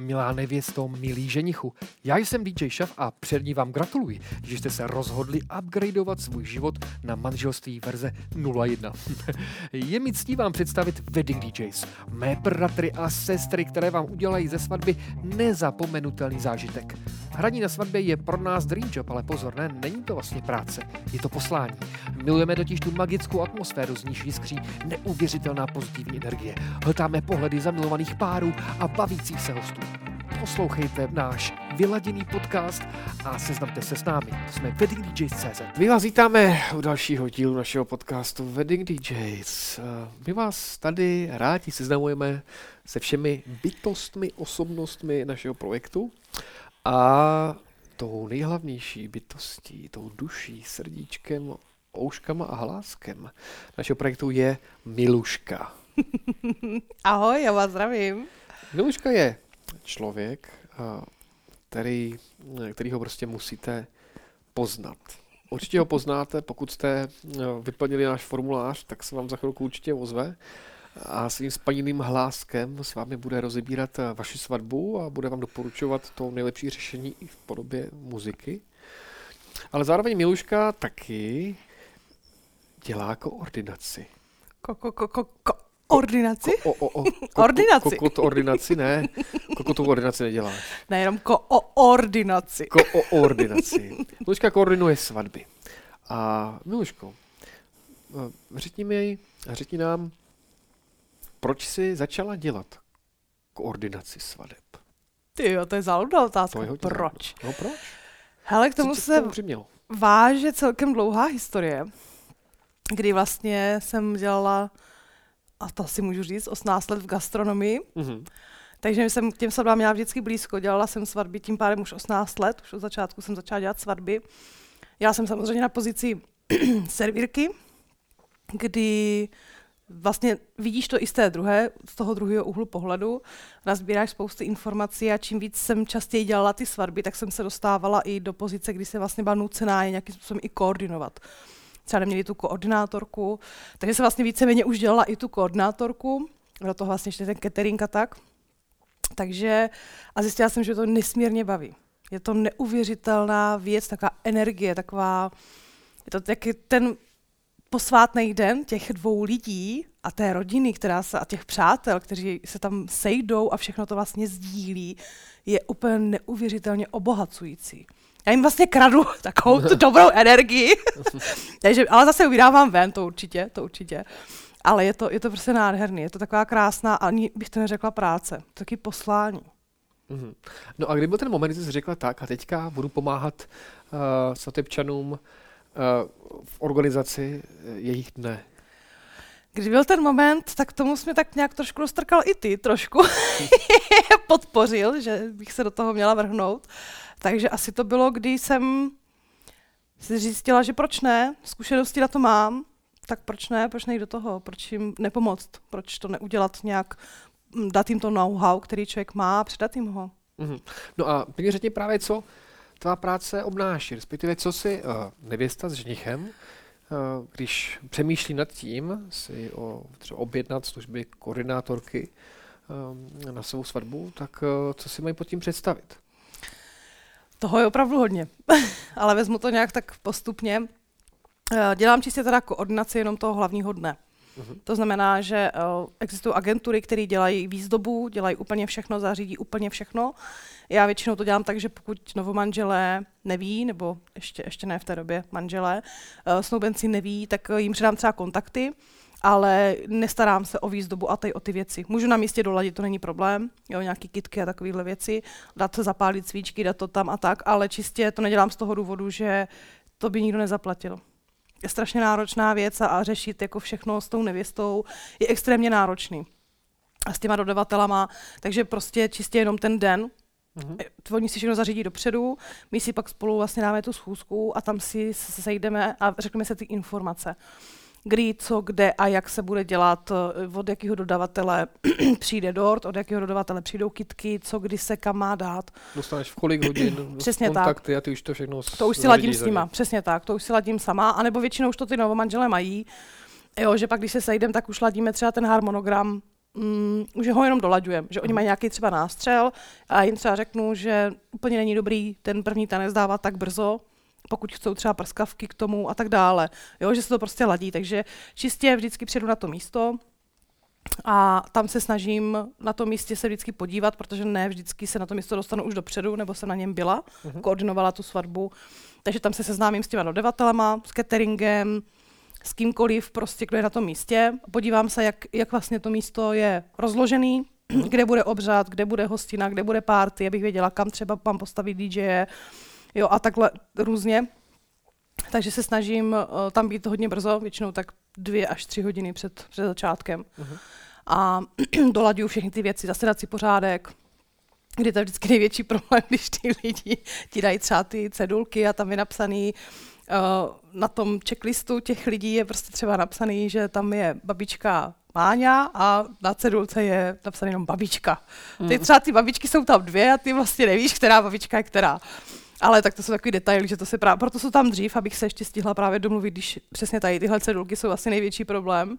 Milá nevěsto, milý ženichu, já jsem DJ Šaf a přední vám gratuluji, že jste se rozhodli upgradeovat svůj život na manželství verze 01. Je mi ctí vám představit Wedding DJs, mé bratry a sestry, které vám udělají ze svatby nezapomenutelný zážitek. Hraní na svatbě je pro nás dream job, ale pozor, ne, není to vlastně práce, je to poslání. Milujeme totiž tu magickou atmosféru, z níž jiskří neuvěřitelná pozitivní energie. Hltáme pohledy zamilovaných párů a bavících se hostů. Poslouchejte náš vyladěný podcast a seznamte se s námi. Jsme Wedding DJs.cz. My vás vítáme u dalšího dílu našeho podcastu Wedding DJs. My vás tady rádi seznamujeme se všemi bytostmi, osobnostmi našeho projektu a tou nejhlavnější bytostí, tou duší, srdíčkem, ouškama a hláskem našeho projektu je Miluška. Ahoj, já vás zdravím. Miluška je člověk, který, který ho prostě musíte poznat. Určitě ho poznáte, pokud jste vyplnili náš formulář, tak se vám za chvilku určitě ozve a svým spaněným hláskem s vámi bude rozebírat vaši svatbu a bude vám doporučovat to nejlepší řešení i v podobě muziky. Ale zároveň Miluška taky dělá koordinaci. Ko, ko, ko, ko, ko, ordinaci? Ko, o, o, o, Ordinaci. Kokot ordinaci, ne. Kokotu ordinaci neděláš. Ne, jenom ko o ordinaci. Ko o ordinaci. Miluška koordinuje svatby. A Miluško, eh, řekni mi, řekni nám, proč jsi začala dělat koordinaci svadeb? Ty jo, to je záludná otázka. To je hodně proč? No proč? Hele, k tomu se tomu váže celkem dlouhá historie, kdy vlastně jsem dělala, a to si můžu říct, 18 let v gastronomii, Mhm. takže jsem k těm svatbám měla vždycky blízko. Dělala jsem svatby tím pádem už 18 let, už od začátku jsem začala dělat svatby. Já jsem samozřejmě na pozici servírky, kdy vlastně vidíš to i z té druhé, z toho druhého úhlu pohledu, nazbíráš spousty informací a čím víc jsem častěji dělala ty svatby, tak jsem se dostávala i do pozice, kdy jsem vlastně byla nucená je nějakým způsobem i koordinovat. Třeba neměli tu koordinátorku, takže jsem vlastně víceméně už dělala i tu koordinátorku, do toho vlastně ještě ten catering a tak. Takže a zjistila jsem, že to nesmírně baví. Je to neuvěřitelná věc, taková energie, taková, je to taky ten posvátný den těch dvou lidí a té rodiny, která se, a těch přátel, kteří se tam sejdou a všechno to vlastně sdílí, je úplně neuvěřitelně obohacující. Já jim vlastně kradu takovou tu dobrou energii, takže, ale zase vydávám ven, to určitě, to určitě. Ale je to, je to prostě nádherný, je to taková krásná, ani bych to neřekla práce, to taky poslání. Mhm. No a kdy byl ten moment, kdy jsi řekla tak a teďka budu pomáhat uh, svatebčanům v organizaci eh, jejich dne? Když byl ten moment, tak tomu jsi mě tak nějak trošku roztrkal i ty, trošku. Podpořil, že bych se do toho měla vrhnout. Takže asi to bylo, když jsem si zjistila, že proč ne, zkušenosti na to mám, tak proč ne, proč nejít do toho, proč jim nepomoct, proč to neudělat nějak, mm, dát jim to know-how, který člověk má a předat jim ho. Mhm. No a mě řekni právě, co tvá práce obnáší, respektive co si uh, nevěsta s ženichem, uh, když přemýšlí nad tím, si o, třeba objednat služby koordinátorky uh, na svou svatbu, tak uh, co si mají pod tím představit? Toho je opravdu hodně, ale vezmu to nějak tak postupně. Dělám čistě teda koordinaci jenom toho hlavního dne. Mhm. To znamená, že eh, existují agentury, které dělají výzdobu, dělají úplně všechno, zařídí úplně všechno. Já většinou to dělám tak, že pokud novomanželé neví, nebo ještě, ještě ne v té době manželé, eh, snoubenci neví, tak eh, jim předám třeba kontakty, ale nestarám se o výzdobu a tady o ty věci. Můžu na místě doladit, to není problém, jo, nějaký kitky a takovéhle věci, dát se zapálit svíčky, dát to tam a tak, ale čistě to nedělám z toho důvodu, že to by nikdo nezaplatil je strašně náročná věc a, a řešit jako všechno s tou nevěstou je extrémně náročný. A s těma dodavatelama, takže prostě čistě jenom ten den, Mhm. Eh, Oni si všechno zařídí dopředu, my si pak spolu vlastně dáme tu schůzku a tam si se sejdeme a řekneme se ty informace. Kdy, co, kde a jak se bude dělat, eh, od jakého dodavatele přijde dort, od jakého dodavatele přijdou kitky, co kdy se kam má dát. Dostaneš v kolik hodin Přesně tak. kontakty a ty už to všechno To už si ladím s nima, ně. přesně tak, to už si ladím sama, anebo většinou už to ty novomanželé mají, jo, že pak když se sejdem, tak už ladíme třeba ten harmonogram mm, že ho jenom dolaďujeme, že oni mají nějaký třeba nástřel a jim třeba řeknu, že úplně není dobrý ten první tanec dávat tak brzo, pokud chcou třeba prskavky k tomu a tak dále. Jo, že se to prostě ladí, takže čistě vždycky přijedu na to místo, a tam se snažím na tom místě se vždycky podívat, protože ne vždycky se na to místo dostanu už dopředu, nebo jsem na něm byla, uh-huh. koordinovala tu svatbu. Takže tam se seznámím s těma dodavatelema, s cateringem, s kýmkoliv, prostě, kdo je na tom místě. Podívám se, jak, jak vlastně to místo je rozložený, kde bude obřad, kde bude hostina, kde bude party, abych věděla, kam třeba mám postavit DJ, jo, a takhle různě. Takže se snažím uh, tam být hodně brzo, většinou tak dvě až tři hodiny před, před začátkem. Uh-huh. A dolaďuju všechny ty věci, zase dát si pořádek, kdy to je vždycky největší problém, když ty lidi ti dají třeba ty cedulky a tam je napsaný na tom checklistu těch lidí je prostě třeba napsaný, že tam je babička Máňa a na cedulce je napsaný jenom babička. Ty mhm. třeba ty babičky jsou tam dvě a ty vlastně nevíš, která babička je která. Ale tak to jsou takový detaily, že to se právě, proto jsou tam dřív, abych se ještě stihla právě domluvit, když přesně tady tyhle cedulky jsou asi největší problém.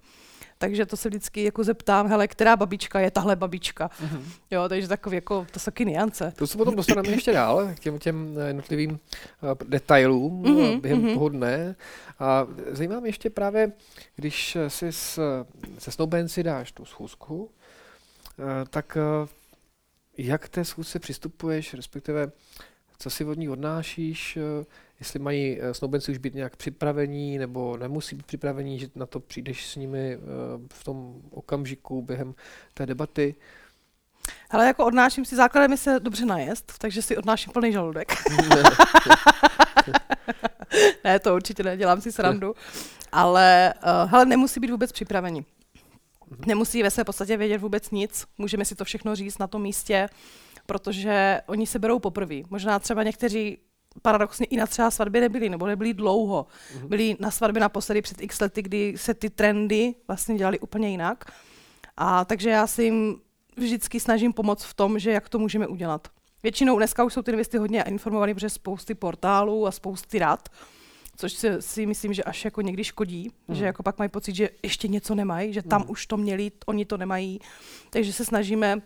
Takže to se vždycky jako zeptám, hele, která babička je tahle babička. Uh-huh. Jo, takže takový jako, to jsou taky niance. To se potom dostaneme ještě dál, k těm, těm jednotlivým uh, detailům uh-huh, během uh-huh. toho dne. A zajímá mě ještě právě, když si s, se snoubenci dáš tu schůzku, uh, tak jak té schůzce přistupuješ, respektive co si od ní odnášíš, eh, jestli mají eh, snoubenci už být nějak připravení, nebo nemusí být připravení, že na to přijdeš s nimi eh, v tom okamžiku během té debaty. Ale jako odnáším si základem se dobře najest, takže si odnáším plný žaludek. ne, to určitě nedělám si srandu. Ale uh, hele, nemusí být vůbec připraveni. Mhm. Nemusí ve své podstatě vědět vůbec nic. Můžeme si to všechno říct na tom místě protože oni se berou poprvé. Možná třeba někteří paradoxně i na třeba svatbě nebyli, nebo nebyli dlouho. Mm-hmm. Byli na svatbě naposledy před x lety, kdy se ty trendy vlastně dělaly úplně jinak. A takže já si jim vždycky snažím pomoct v tom, že jak to můžeme udělat. Většinou dneska už jsou ty investy hodně informovaný, protože spousty portálů a spousty rad, což si, si myslím, že až jako někdy škodí, mm. že jako pak mají pocit, že ještě něco nemají, že tam mm. už to měli, oni to nemají. Takže se snažíme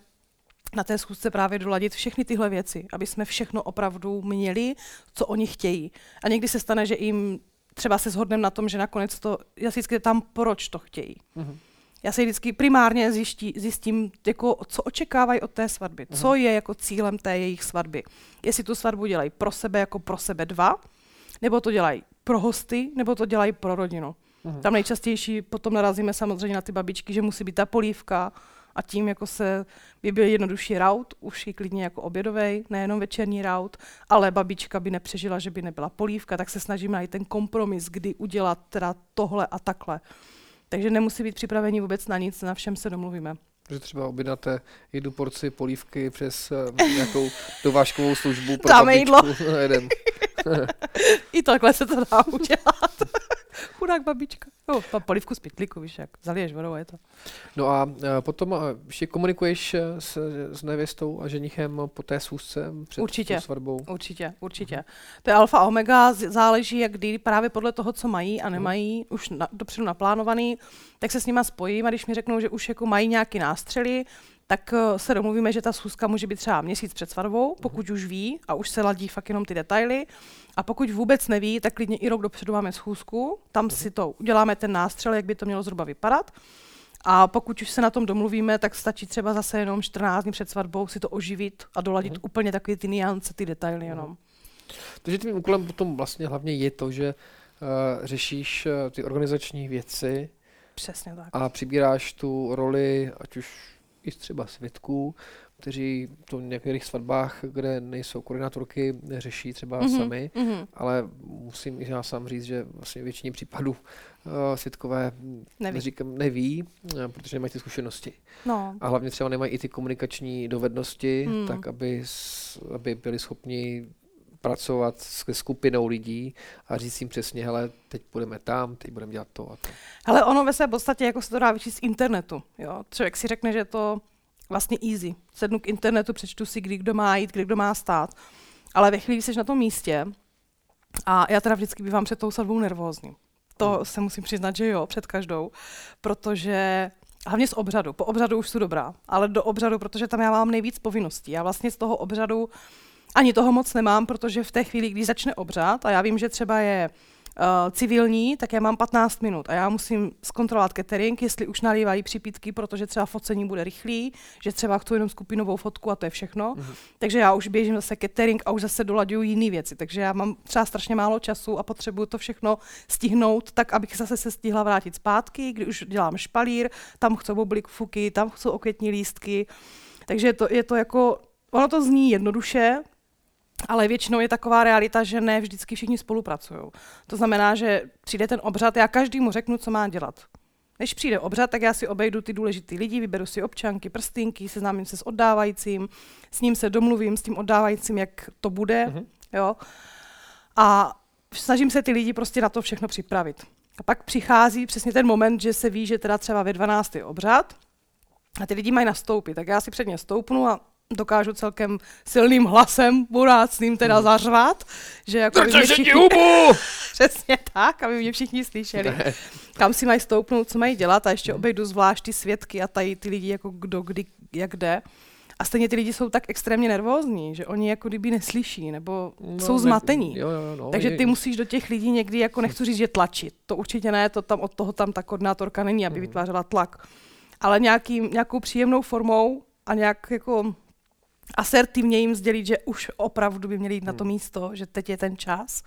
na té schůzce právě doladit všechny tyhle věci, aby jsme všechno opravdu měli, co oni chtějí. A někdy se stane, že jim třeba se shodneme na tom, že nakonec to, já si vždycky tam, proč to chtějí. Mm-hmm. Já si vždycky primárně zjistí, zjistím, jako, co očekávají od té svatby, mm-hmm. co je jako cílem té jejich svatby. Jestli tu svatbu dělají pro sebe jako pro sebe dva, nebo to dělají pro hosty, nebo to dělají pro rodinu. Mm-hmm. Tam nejčastější potom narazíme samozřejmě na ty babičky, že musí být ta polívka, a tím jako se by byl jednodušší raut, už i klidně jako obědovej, nejenom večerní raut, ale babička by nepřežila, že by nebyla polívka, tak se snažím najít ten kompromis, kdy udělat teda tohle a takhle. Takže nemusí být připraveni vůbec na nic, na všem se domluvíme. Že třeba objednáte jednu porci polívky přes uh, nějakou dovážkovou službu pro Dáme jídlo. I takhle se to dá udělat. Chudák babička. No, polivku z pitlíku, víš, jak zaliješ vodou a je to. No a e, potom e, ještě komunikuješ e, s, s nevěstou a ženichem po té schůzce před určitě, svatbou? Určitě, určitě. Mhm. To je alfa omega, záleží, jak kdy právě podle toho, co mají a nemají, mhm. už na, dopředu naplánovaný, tak se s nima spojím a když mi řeknou, že už jako mají nějaký nástřely, tak se domluvíme, že ta schůzka může být třeba měsíc před svatbou, mhm. pokud už ví a už se ladí fakt jenom ty detaily. A pokud vůbec neví, tak klidně i rok dopředu máme schůzku, tam si to uděláme ten nástřel, jak by to mělo zhruba vypadat. A pokud už se na tom domluvíme, tak stačí třeba zase jenom 14 dní před svatbou si to oživit a doladit uh-huh. úplně takové ty niance, ty detaily jenom. Uh-huh. Takže tvým úkolem potom vlastně hlavně je to, že uh, řešíš uh, ty organizační věci Přesně tak. a přibíráš tu roli, ať už i třeba svědků, kteří to v některých svatbách, kde nejsou koordinátorky, řeší třeba mm-hmm, sami, mm-hmm. ale musím i já sám říct, že vlastně většině případů uh, světkové neví. Neříkám, neví, uh, protože nemají ty zkušenosti. No. A hlavně třeba nemají i ty komunikační dovednosti, mm. tak aby, aby byli schopni pracovat s skupinou lidí a říct jim přesně, hele, teď půjdeme tam, teď budeme dělat to a to. Ale ono ve své podstatě jako se to dá vyčíst z internetu. Jo? Člověk si řekne, že to vlastně easy. Sednu k internetu, přečtu si, kdy kdo má jít, kdy kdo má stát. Ale ve chvíli, jsi na tom místě, a já teda vždycky bývám před tou sadbou nervózní. To hmm. se musím přiznat, že jo, před každou, protože hlavně z obřadu. Po obřadu už jsou dobrá, ale do obřadu, protože tam já mám nejvíc povinností. Já vlastně z toho obřadu ani toho moc nemám, protože v té chvíli, když začne obřad, a já vím, že třeba je uh, civilní, tak já mám 15 minut a já musím zkontrolovat catering, jestli už nalívají připítky, protože třeba focení bude rychlý, že třeba chci jenom skupinovou fotku a to je všechno. Mm-hmm. Takže já už běžím zase catering a už zase dolaďuju jiné věci. Takže já mám třeba strašně málo času a potřebuju to všechno stihnout tak, abych zase se stihla vrátit zpátky, kdy už dělám špalír, tam chci boblik fuky, tam chci okvětní lístky. Takže je to, je to jako, ono to zní jednoduše, ale většinou je taková realita, že ne vždycky všichni spolupracují. To znamená, že přijde ten obřad, já každému řeknu, co má dělat. Než přijde obřad, tak já si obejdu ty důležité lidi, vyberu si občanky, prstínky, seznámím se s oddávajícím, s ním se domluvím, s tím oddávajícím, jak to bude. Mm-hmm. Jo? A snažím se ty lidi prostě na to všechno připravit. A pak přichází přesně ten moment, že se ví, že teda třeba ve 12. je obřad a ty lidi mají nastoupit. Tak já si před ně stoupnu a dokážu celkem silným hlasem burácným teda hmm. zařvat, že jako by mě všichni... Přesně tak, aby mě všichni slyšeli. Ne. Kam si mají stoupnout, co mají dělat a ještě hmm. obejdu zvlášť ty svědky a tady ty lidi jako kdo, kdy, jak jde. A stejně ty lidi jsou tak extrémně nervózní, že oni jako kdyby neslyší nebo no, jsou zmatení. Ne, jo, jo, no, Takže ty je, musíš do těch lidí někdy, jako nechci říct, že tlačit. To určitě ne, to tam od toho tam ta koordinátorka není, aby mm. vytvářela tlak. Ale nějaký, nějakou příjemnou formou a nějak jako asertivně jim sdělit, že už opravdu by měli jít hmm. na to hmm. místo, že teď je ten čas,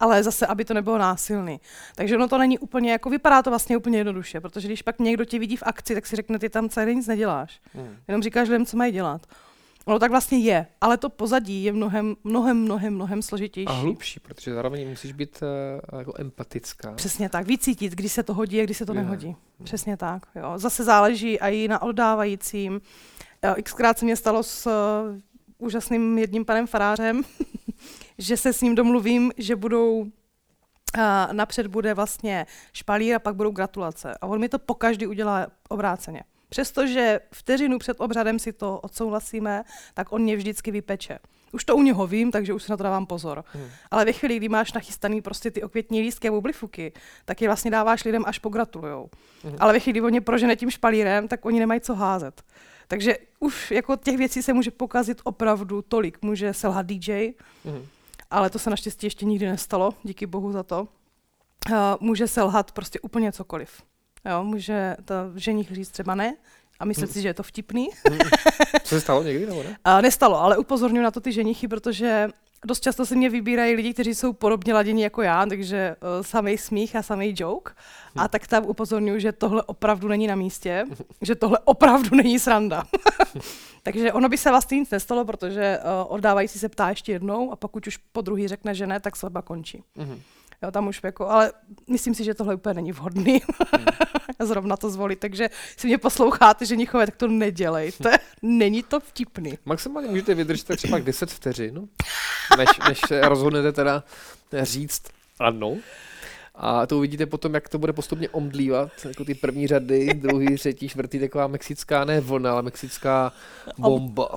ale zase, aby to nebylo násilný. Takže ono to není úplně, jako vypadá to vlastně úplně jednoduše, protože když pak někdo tě vidí v akci, tak si řekne, ty tam celý nic neděláš. Hmm. Jenom říkáš lidem, co mají dělat. Ono tak vlastně je, ale to pozadí je mnohem, mnohem, mnohem, mnohem složitější. A hlubší, protože zároveň musíš být uh, jako empatická. Přesně tak, vycítit, kdy se to hodí a kdy se to je. nehodí. Přesně tak. Jo. Zase záleží i na oddávajícím, Xkrát se mě stalo s uh, úžasným jedním panem farářem, že se s ním domluvím, že budou uh, napřed bude vlastně špalír a pak budou gratulace. A on mi to po každý udělá obráceně. Přestože vteřinu před obřadem si to odsouhlasíme, tak on mě vždycky vypeče. Už to u něho vím, takže už si na to dávám pozor. Hmm. Ale ve chvíli, kdy máš nachystaný prostě ty okvětní lístky a bublifuky, tak je vlastně dáváš lidem až pogratulujou. Hmm. Ale ve chvíli, kdy oni prožene tím špalírem, tak oni nemají co házet. Takže už jako těch věcí se může pokazit opravdu tolik. Může selhat DJ, mm. ale to se naštěstí ještě nikdy nestalo, díky bohu za to. Uh, může selhat prostě úplně cokoliv. Jo, může to ženich říct třeba ne, a myslet hmm. si, že je to vtipný. Hmm. Co se stalo někdy, nebo ne? Uh, nestalo, ale upozorňuji na to ty ženichy, protože dost často se mě vybírají lidi, kteří jsou podobně ladění jako já, takže uh, samý smích a samý joke. A tak tam upozorňuji, že tohle opravdu není na místě, že tohle opravdu není sranda. takže ono by se vlastně nic nestalo, protože uh, oddávající se ptá ještě jednou a pokud už po druhý řekne, že ne, tak svatba končí. Mm-hmm. Jo, tam už jako, ale myslím si, že tohle úplně není vhodný hmm. zrovna to zvolit, takže si mě posloucháte, že nichové, tak to nedělejte. není to vtipný. Maximálně můžete vydržet třeba 10 vteřin, než, než se rozhodnete teda říct ano. A to uvidíte potom, jak to bude postupně omdlívat, jako ty první řady, druhý, třetí, čtvrtý, taková mexická, ne vlna, ale mexická bomba.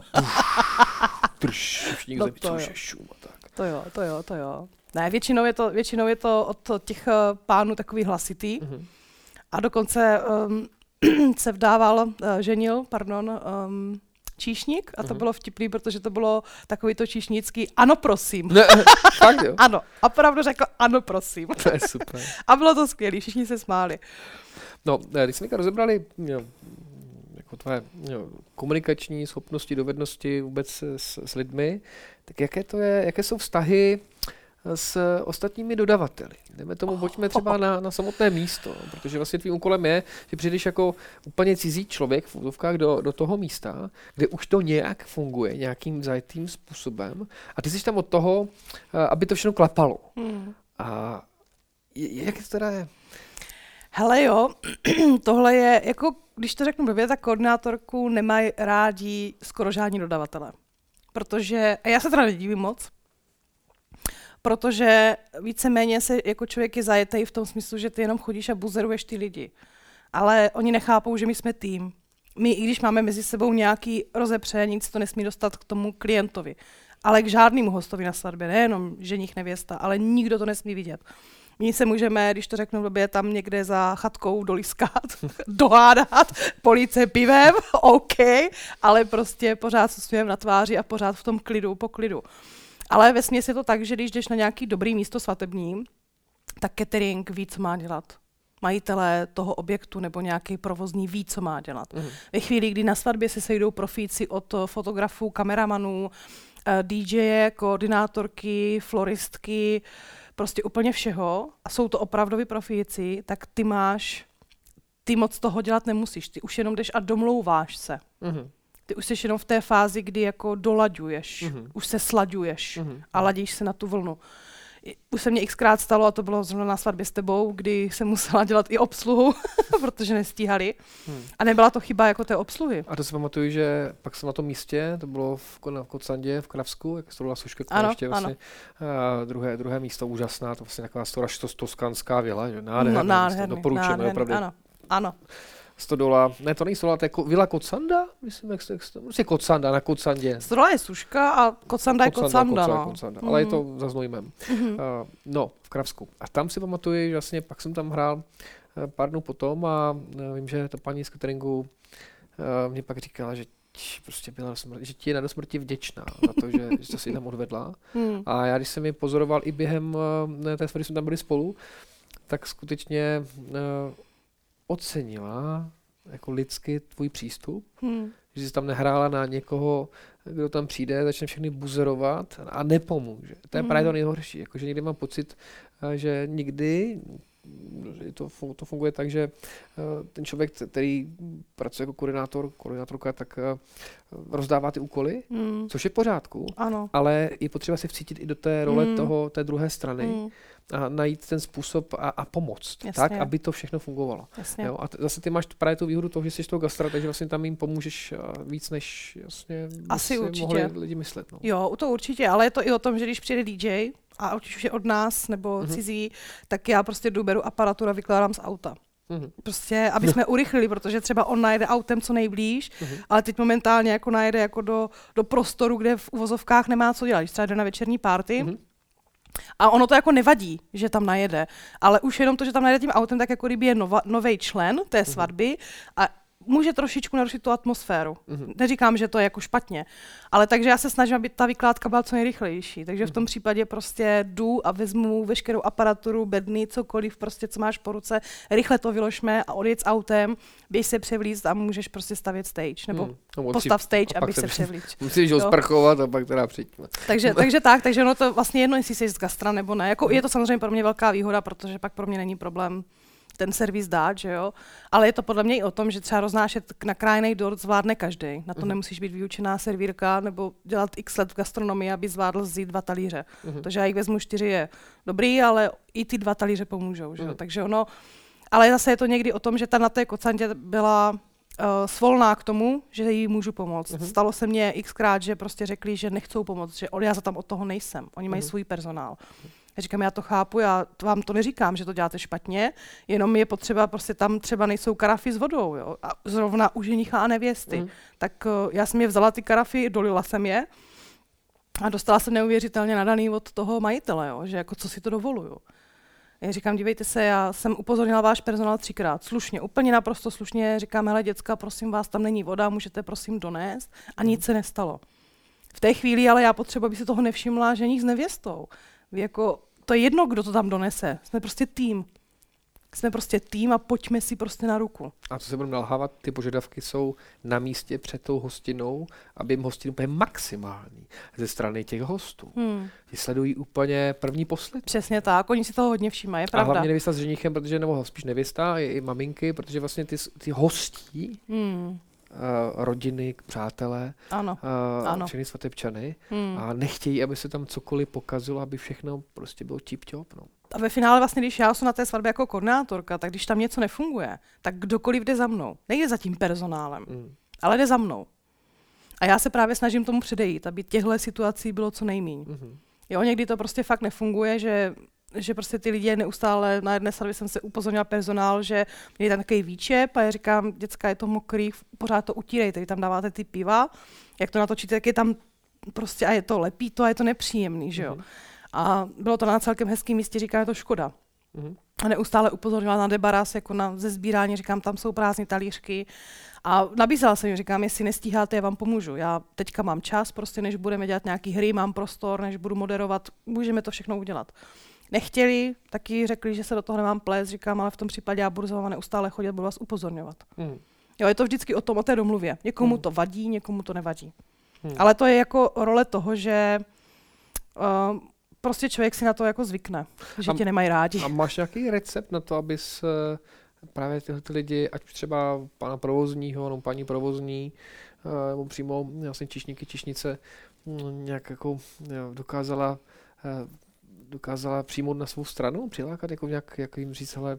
Pš, všichni no to, jo. šum a tak. To jo, to jo, to jo. Ne, většinou je to, většinou je to od těch uh, pánů takový hlasitý. Mm-hmm. A dokonce um, se vdával, uh, ženil, pardon, um, číšník a to mm-hmm. bylo vtipný, protože to bylo takový to číšnický ano prosím. Ne, fakt jo? ano, a opravdu řekl ano prosím. To je super. a bylo to skvělé, všichni se smáli. No, když jsme rozebrali jo, jako tvoje jo, komunikační schopnosti, dovednosti vůbec s, s lidmi, tak jaké to je, jaké jsou vztahy s ostatními dodavateli. Jdeme tomu, pojďme třeba na, na samotné místo, protože vlastně tvým úkolem je, že přijdeš jako úplně cizí člověk v útovkách do, do toho místa, kde už to nějak funguje, nějakým zajetým způsobem a ty jsi tam od toho, eh, aby to všechno klapalo. Hmm. A jak to teda je? Hele jo, tohle je, jako když to řeknu blbě, tak koordinátorku nemají rádi skoro žádní dodavatele. Protože, a já se teda nedívím moc, protože víceméně se jako člověk je zajetý v tom smyslu, že ty jenom chodíš a buzeruješ ty lidi. Ale oni nechápou, že my jsme tým. My, i když máme mezi sebou nějaký rozepře, nic to nesmí dostat k tomu klientovi. Ale k žádnému hostovi na svatbě, nejenom ženich nevěsta, ale nikdo to nesmí vidět. My se můžeme, když to řeknu blbě, tam někde za chatkou doliskat, dohádat, police pivem, OK, ale prostě pořád se na tváři a pořád v tom klidu, po klidu. Ale ve je to tak, že když jdeš na nějaký dobrý místo svatební, tak catering ví, co má dělat majitelé toho objektu nebo nějaký provozní ví, co má dělat. Mm. Ve chvíli, kdy na svatbě se sejdou profíci od fotografů, kameramanů, eh, DJ, koordinátorky, floristky, prostě úplně všeho a jsou to opravdoví profíci, tak ty máš, ty moc toho dělat nemusíš, ty už jenom jdeš a domlouváš se. Mm. Ty už jsi jenom v té fázi, kdy jako dolaďuješ, mm-hmm. už se slaďuješ mm-hmm. a ladíš se na tu vlnu už se mě xkrát stalo, a to bylo zrovna na svatbě s tebou, kdy jsem musela dělat i obsluhu, protože nestíhali. Hmm. A nebyla to chyba jako té obsluhy. A to si pamatuju, že pak jsem na tom místě, to bylo v, na Kocandě, v Kravsku, jak to byla Suška, ano, ještě vlastně, ano. A druhé, druhé místo úžasná, to vlastně taková stora toskanská vila, že? Nádherný, no, nádherný, doporučujeme, nádherný, opravdu. Ano, ano. Stodola, ne, to není Stodola, to je ko, Vila Kocanda, myslím, jak se to, prostě Kocanda, na Kocandě. Stodola je Suška a Kocanda je Kocanda, Kocanda, no. Kocanda, mm. ale je to mhm. za Znojmem. Mm-hmm. Uh, no, v Kravsku. A tam si pamatuju, že vlastně pak jsem tam hrál uh, pár dnů potom a uh, vím, že ta paní z cateringu uh, mě pak říkala, že prostě byla smrt, že ti je na smrti vděčná za to, že, že si tam odvedla. Hmm. A já, když jsem ji pozoroval i během uh, té svatby, jsme tam byli spolu, tak skutečně uh, ocenila jako lidsky tvůj přístup, hmm. že jsi tam nehrála na někoho, kdo tam přijde, začne všechny buzerovat a nepomůže. To je hmm. právě to nejhorší. Jako, že někdy mám pocit, eh, že nikdy to, to funguje tak, že eh, ten člověk, který pracuje jako koordinátor, koordinátorka, tak eh, rozdává ty úkoly, hmm. což je v pořádku, ano. ale je potřeba se vcítit i do té role hmm. toho, té druhé strany. Hmm a najít ten způsob a, a pomoct, Jasně. tak, aby to všechno fungovalo. Jasně. Jo? A t- zase ty máš právě tu výhodu toho, že jsi toho gastra, takže vlastně tam jim pomůžeš víc, než jasně Asi určitě. mohli lidi myslet. No. Jo, to určitě, ale je to i o tom, že když přijde DJ, a už je od nás nebo mm-hmm. cizí, tak já prostě jdu, beru aparaturu a vykládám z auta. Mm-hmm. Prostě, aby jsme urychlili, protože třeba on najede autem co nejblíž, mm-hmm. ale teď momentálně jako najede jako do, do prostoru, kde v uvozovkách nemá co dělat. Když třeba jde na večerní party, mm-hmm a ono to jako nevadí, že tam najede, ale už jenom to, že tam najede tím autem, tak jako kdyby je nový člen té mhm. svatby a může trošičku narušit tu atmosféru. Mm-hmm. Neříkám, že to je jako špatně, ale takže já se snažím, aby ta vykládka byla co nejrychlejší. Takže mm-hmm. v tom mhm. případě prostě jdu a vezmu veškerou aparaturu, bedny, cokoliv, prostě co máš po ruce, rychle to vyložme a odjet s autem, běž se převlíct a můžeš prostě stavět stage, nebo mm. no, postav stage, aby se převlíct. Musíš ho sprchovat a pak teda přijď. Takže, takže tak, takže ono to vlastně jedno, jestli jsi z gastra nebo ne. Jako, mm. Je to samozřejmě pro mě velká výhoda, protože pak pro mě není problém ten servis dát, že jo. Ale je to podle mě i o tom, že třeba roznášet nakrájený dort zvládne každý. Na to uh-huh. nemusíš být vyučená servírka nebo dělat x let v gastronomii, aby zvládl vzít dva talíře. Uh-huh. Takže já jich vezmu čtyři je dobrý, ale i ty dva talíře pomůžou, že jo. Uh-huh. Takže ono, ale zase je to někdy o tom, že ta na té kocantě byla uh, svolná k tomu, že jí můžu pomoct. Uh-huh. Stalo se mně xkrát, že prostě řekli, že nechcou pomoct, že já za tam od toho nejsem. Oni mají uh-huh. svůj personál. Já říkám, já to chápu, já to vám to neříkám, že to děláte špatně, jenom je potřeba, prostě tam třeba nejsou karafy s vodou, jo, a zrovna u ženicha a nevěsty. Mm. Tak uh, já jsem je vzala ty karafy, dolila jsem je a dostala jsem neuvěřitelně nadaný od toho majitele, jo, že jako co si to dovoluju. Já říkám, dívejte se, já jsem upozornila váš personál třikrát, slušně, úplně naprosto slušně, říkám, hele děcka, prosím vás, tam není voda, můžete prosím donést a nic se nestalo. V té chvíli ale já potřebuji, aby si toho nevšimla ženich s nevěstou. Jako, to je jedno, kdo to tam donese. Jsme prostě tým. Jsme prostě tým a pojďme si prostě na ruku. A co se budeme nalhávat, ty požadavky jsou na místě před tou hostinou, aby jim hostinu úplně maximální ze strany těch hostů. Hmm. Ti sledují úplně první posled. Přesně tak, oni si toho hodně všímají, je pravda. A hlavně nevěsta s ženichem, protože nebo spíš nevěsta, i, i maminky, protože vlastně ty, ty hostí hmm rodiny, přátelé, ano, uh, ano. všechny svatebčany hmm. a nechtějí, aby se tam cokoliv pokazilo, aby všechno prostě bylo tip top. No. A ve finále vlastně, když já jsem na té svatbě jako koordinátorka, tak když tam něco nefunguje, tak kdokoliv jde za mnou. Nejde za tím personálem, hmm. ale jde za mnou. A já se právě snažím tomu předejít, aby těchto situací bylo co nejméně. hmm Jo, někdy to prostě fakt nefunguje, že že prostě ty lidi neustále, na jedné straně jsem se upozornila personál, že je tam takový výčep a já říkám, děcka, je to mokrý, pořád to utírejte, vy tam dáváte ty piva, jak to natočíte, tak je tam prostě a je to lepí to a je to nepříjemný, že jo. Mm-hmm. A bylo to na celkem hezkém místě, říká, je to škoda. Mm-hmm. A neustále upozorňovala na debaras, jako na ze sbírání, říkám, tam jsou prázdné talířky. A nabízela jsem jim, říkám, jestli nestíháte, já vám pomůžu. Já teďka mám čas, prostě než budeme dělat nějaký hry, mám prostor, než budu moderovat, můžeme to všechno udělat. Nechtěli, taky řekli, že se do toho nemám ples, říkám, ale v tom případě já budu za váma neustále chodit, budu vás upozorňovat. Mm. Jo, je to vždycky o tom, o té domluvě. Někomu mm. to vadí, někomu to nevadí. Mm. Ale to je jako role toho, že uh, prostě člověk si na to jako zvykne, že a, tě nemají rádi. A máš nějaký recept na to, abys uh, právě tyhle ty lidi, ať třeba pana provozního nebo paní provozní, uh, nebo přímo vlastně čišníky, čišnice, um, nějak jako jo, dokázala dokázala přijmout na svou stranu, přilákat, jako nějak, jak jim říct, hele,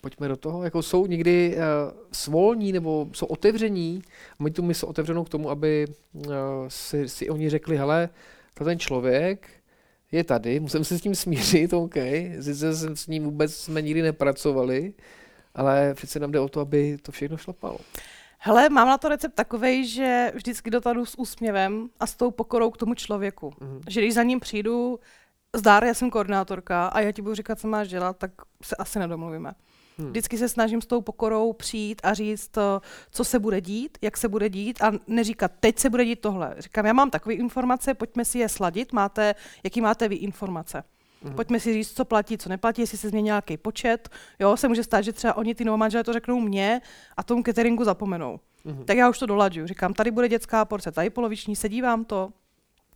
pojďme do toho. Jako jsou někdy uh, svolní nebo jsou otevření, mají tu mysl otevřenou k tomu, aby uh, si, si oni řekli, hele, ten člověk je tady, musím se s tím smířit, OK, sice jsem s ním vůbec jsme nikdy nepracovali, ale přece nám jde o to, aby to všechno šlapalo. Hele, mám na to recept takový, že vždycky dotadu s úsměvem a s tou pokorou k tomu člověku. Mm-hmm. Že když za ním přijdu, zdár, já jsem koordinátorka a já ti budu říkat, co máš dělat, tak se asi nedomluvíme. Hmm. Vždycky se snažím s tou pokorou přijít a říct, co se bude dít, jak se bude dít a neříkat, teď se bude dít tohle. Říkám, já mám takové informace, pojďme si je sladit, máte, jaký máte vy informace. Hmm. Pojďme si říct, co platí, co neplatí, jestli se změní nějaký počet. Jo, se může stát, že třeba oni ty novomanželé to řeknou mně a tomu cateringu zapomenou. Hmm. Tak já už to dolaďuju. Říkám, tady bude dětská porce, tady poloviční, sedí vám to,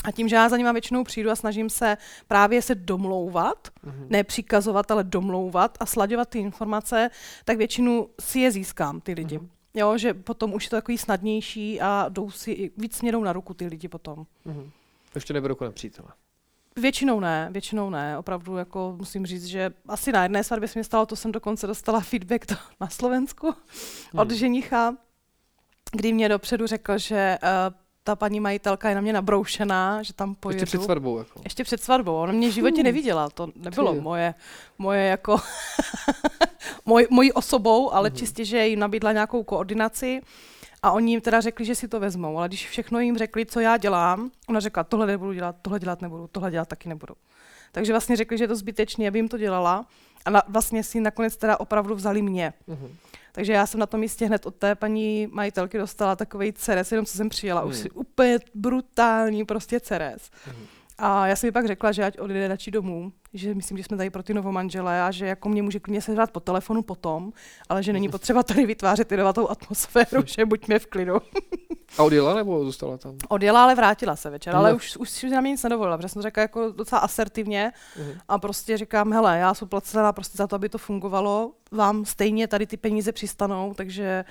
a tím, že já za nima většinou přijdu a snažím se právě se domlouvat, mm-hmm. ne přikazovat, ale domlouvat a slaďovat ty informace, tak většinu si je získám, ty lidi. Mm-hmm. Jo, že potom už je to takový snadnější a jdou si víc směrou na ruku ty lidi potom. Mm-hmm. Ještě neberu kolem přítele. Většinou ne, většinou ne. Opravdu jako musím říct, že asi na jedné svatbě se mi stalo, to jsem dokonce dostala feedback to na Slovensku hmm. od ženicha, kdy mě dopředu řekl, že uh, ta paní majitelka je na mě nabroušená, že tam pojedu. Ještě před svatbou. Jako. Ještě před svatbou. Ona mě v životě hmm. neviděla. To nebylo moje, moje jako moj, mojí osobou, ale hmm. čistě, že jim nabídla nějakou koordinaci a oni jim teda řekli, že si to vezmou. Ale když všechno jim řekli, co já dělám, ona řekla, tohle nebudu dělat, tohle dělat nebudu, tohle dělat taky nebudu. Takže vlastně řekli, že je to zbytečné, aby jim to dělala. A na, vlastně si nakonec teda opravdu vzali mě. Hmm. Takže já jsem na tom místě hned od té paní majitelky dostala takový ceres, jenom co jsem přijela. Mm. Už si úplně brutální prostě ceres. Mm. A já jsem mi pak řekla, že ať odjede radši domů, že myslím, že jsme tady pro ty novomanželé a že jako mě může klidně sehrát po telefonu potom, ale že není potřeba tady vytvářet inovatou atmosféru, že buďme v klidu. a odjela nebo zůstala tam? Odjela, ale vrátila se večer, ale už, už si na mě nic nedovolila, protože jsem řekla jako docela asertivně uh-huh. a prostě říkám, hele, já jsem placená prostě za to, aby to fungovalo, vám stejně tady ty peníze přistanou, takže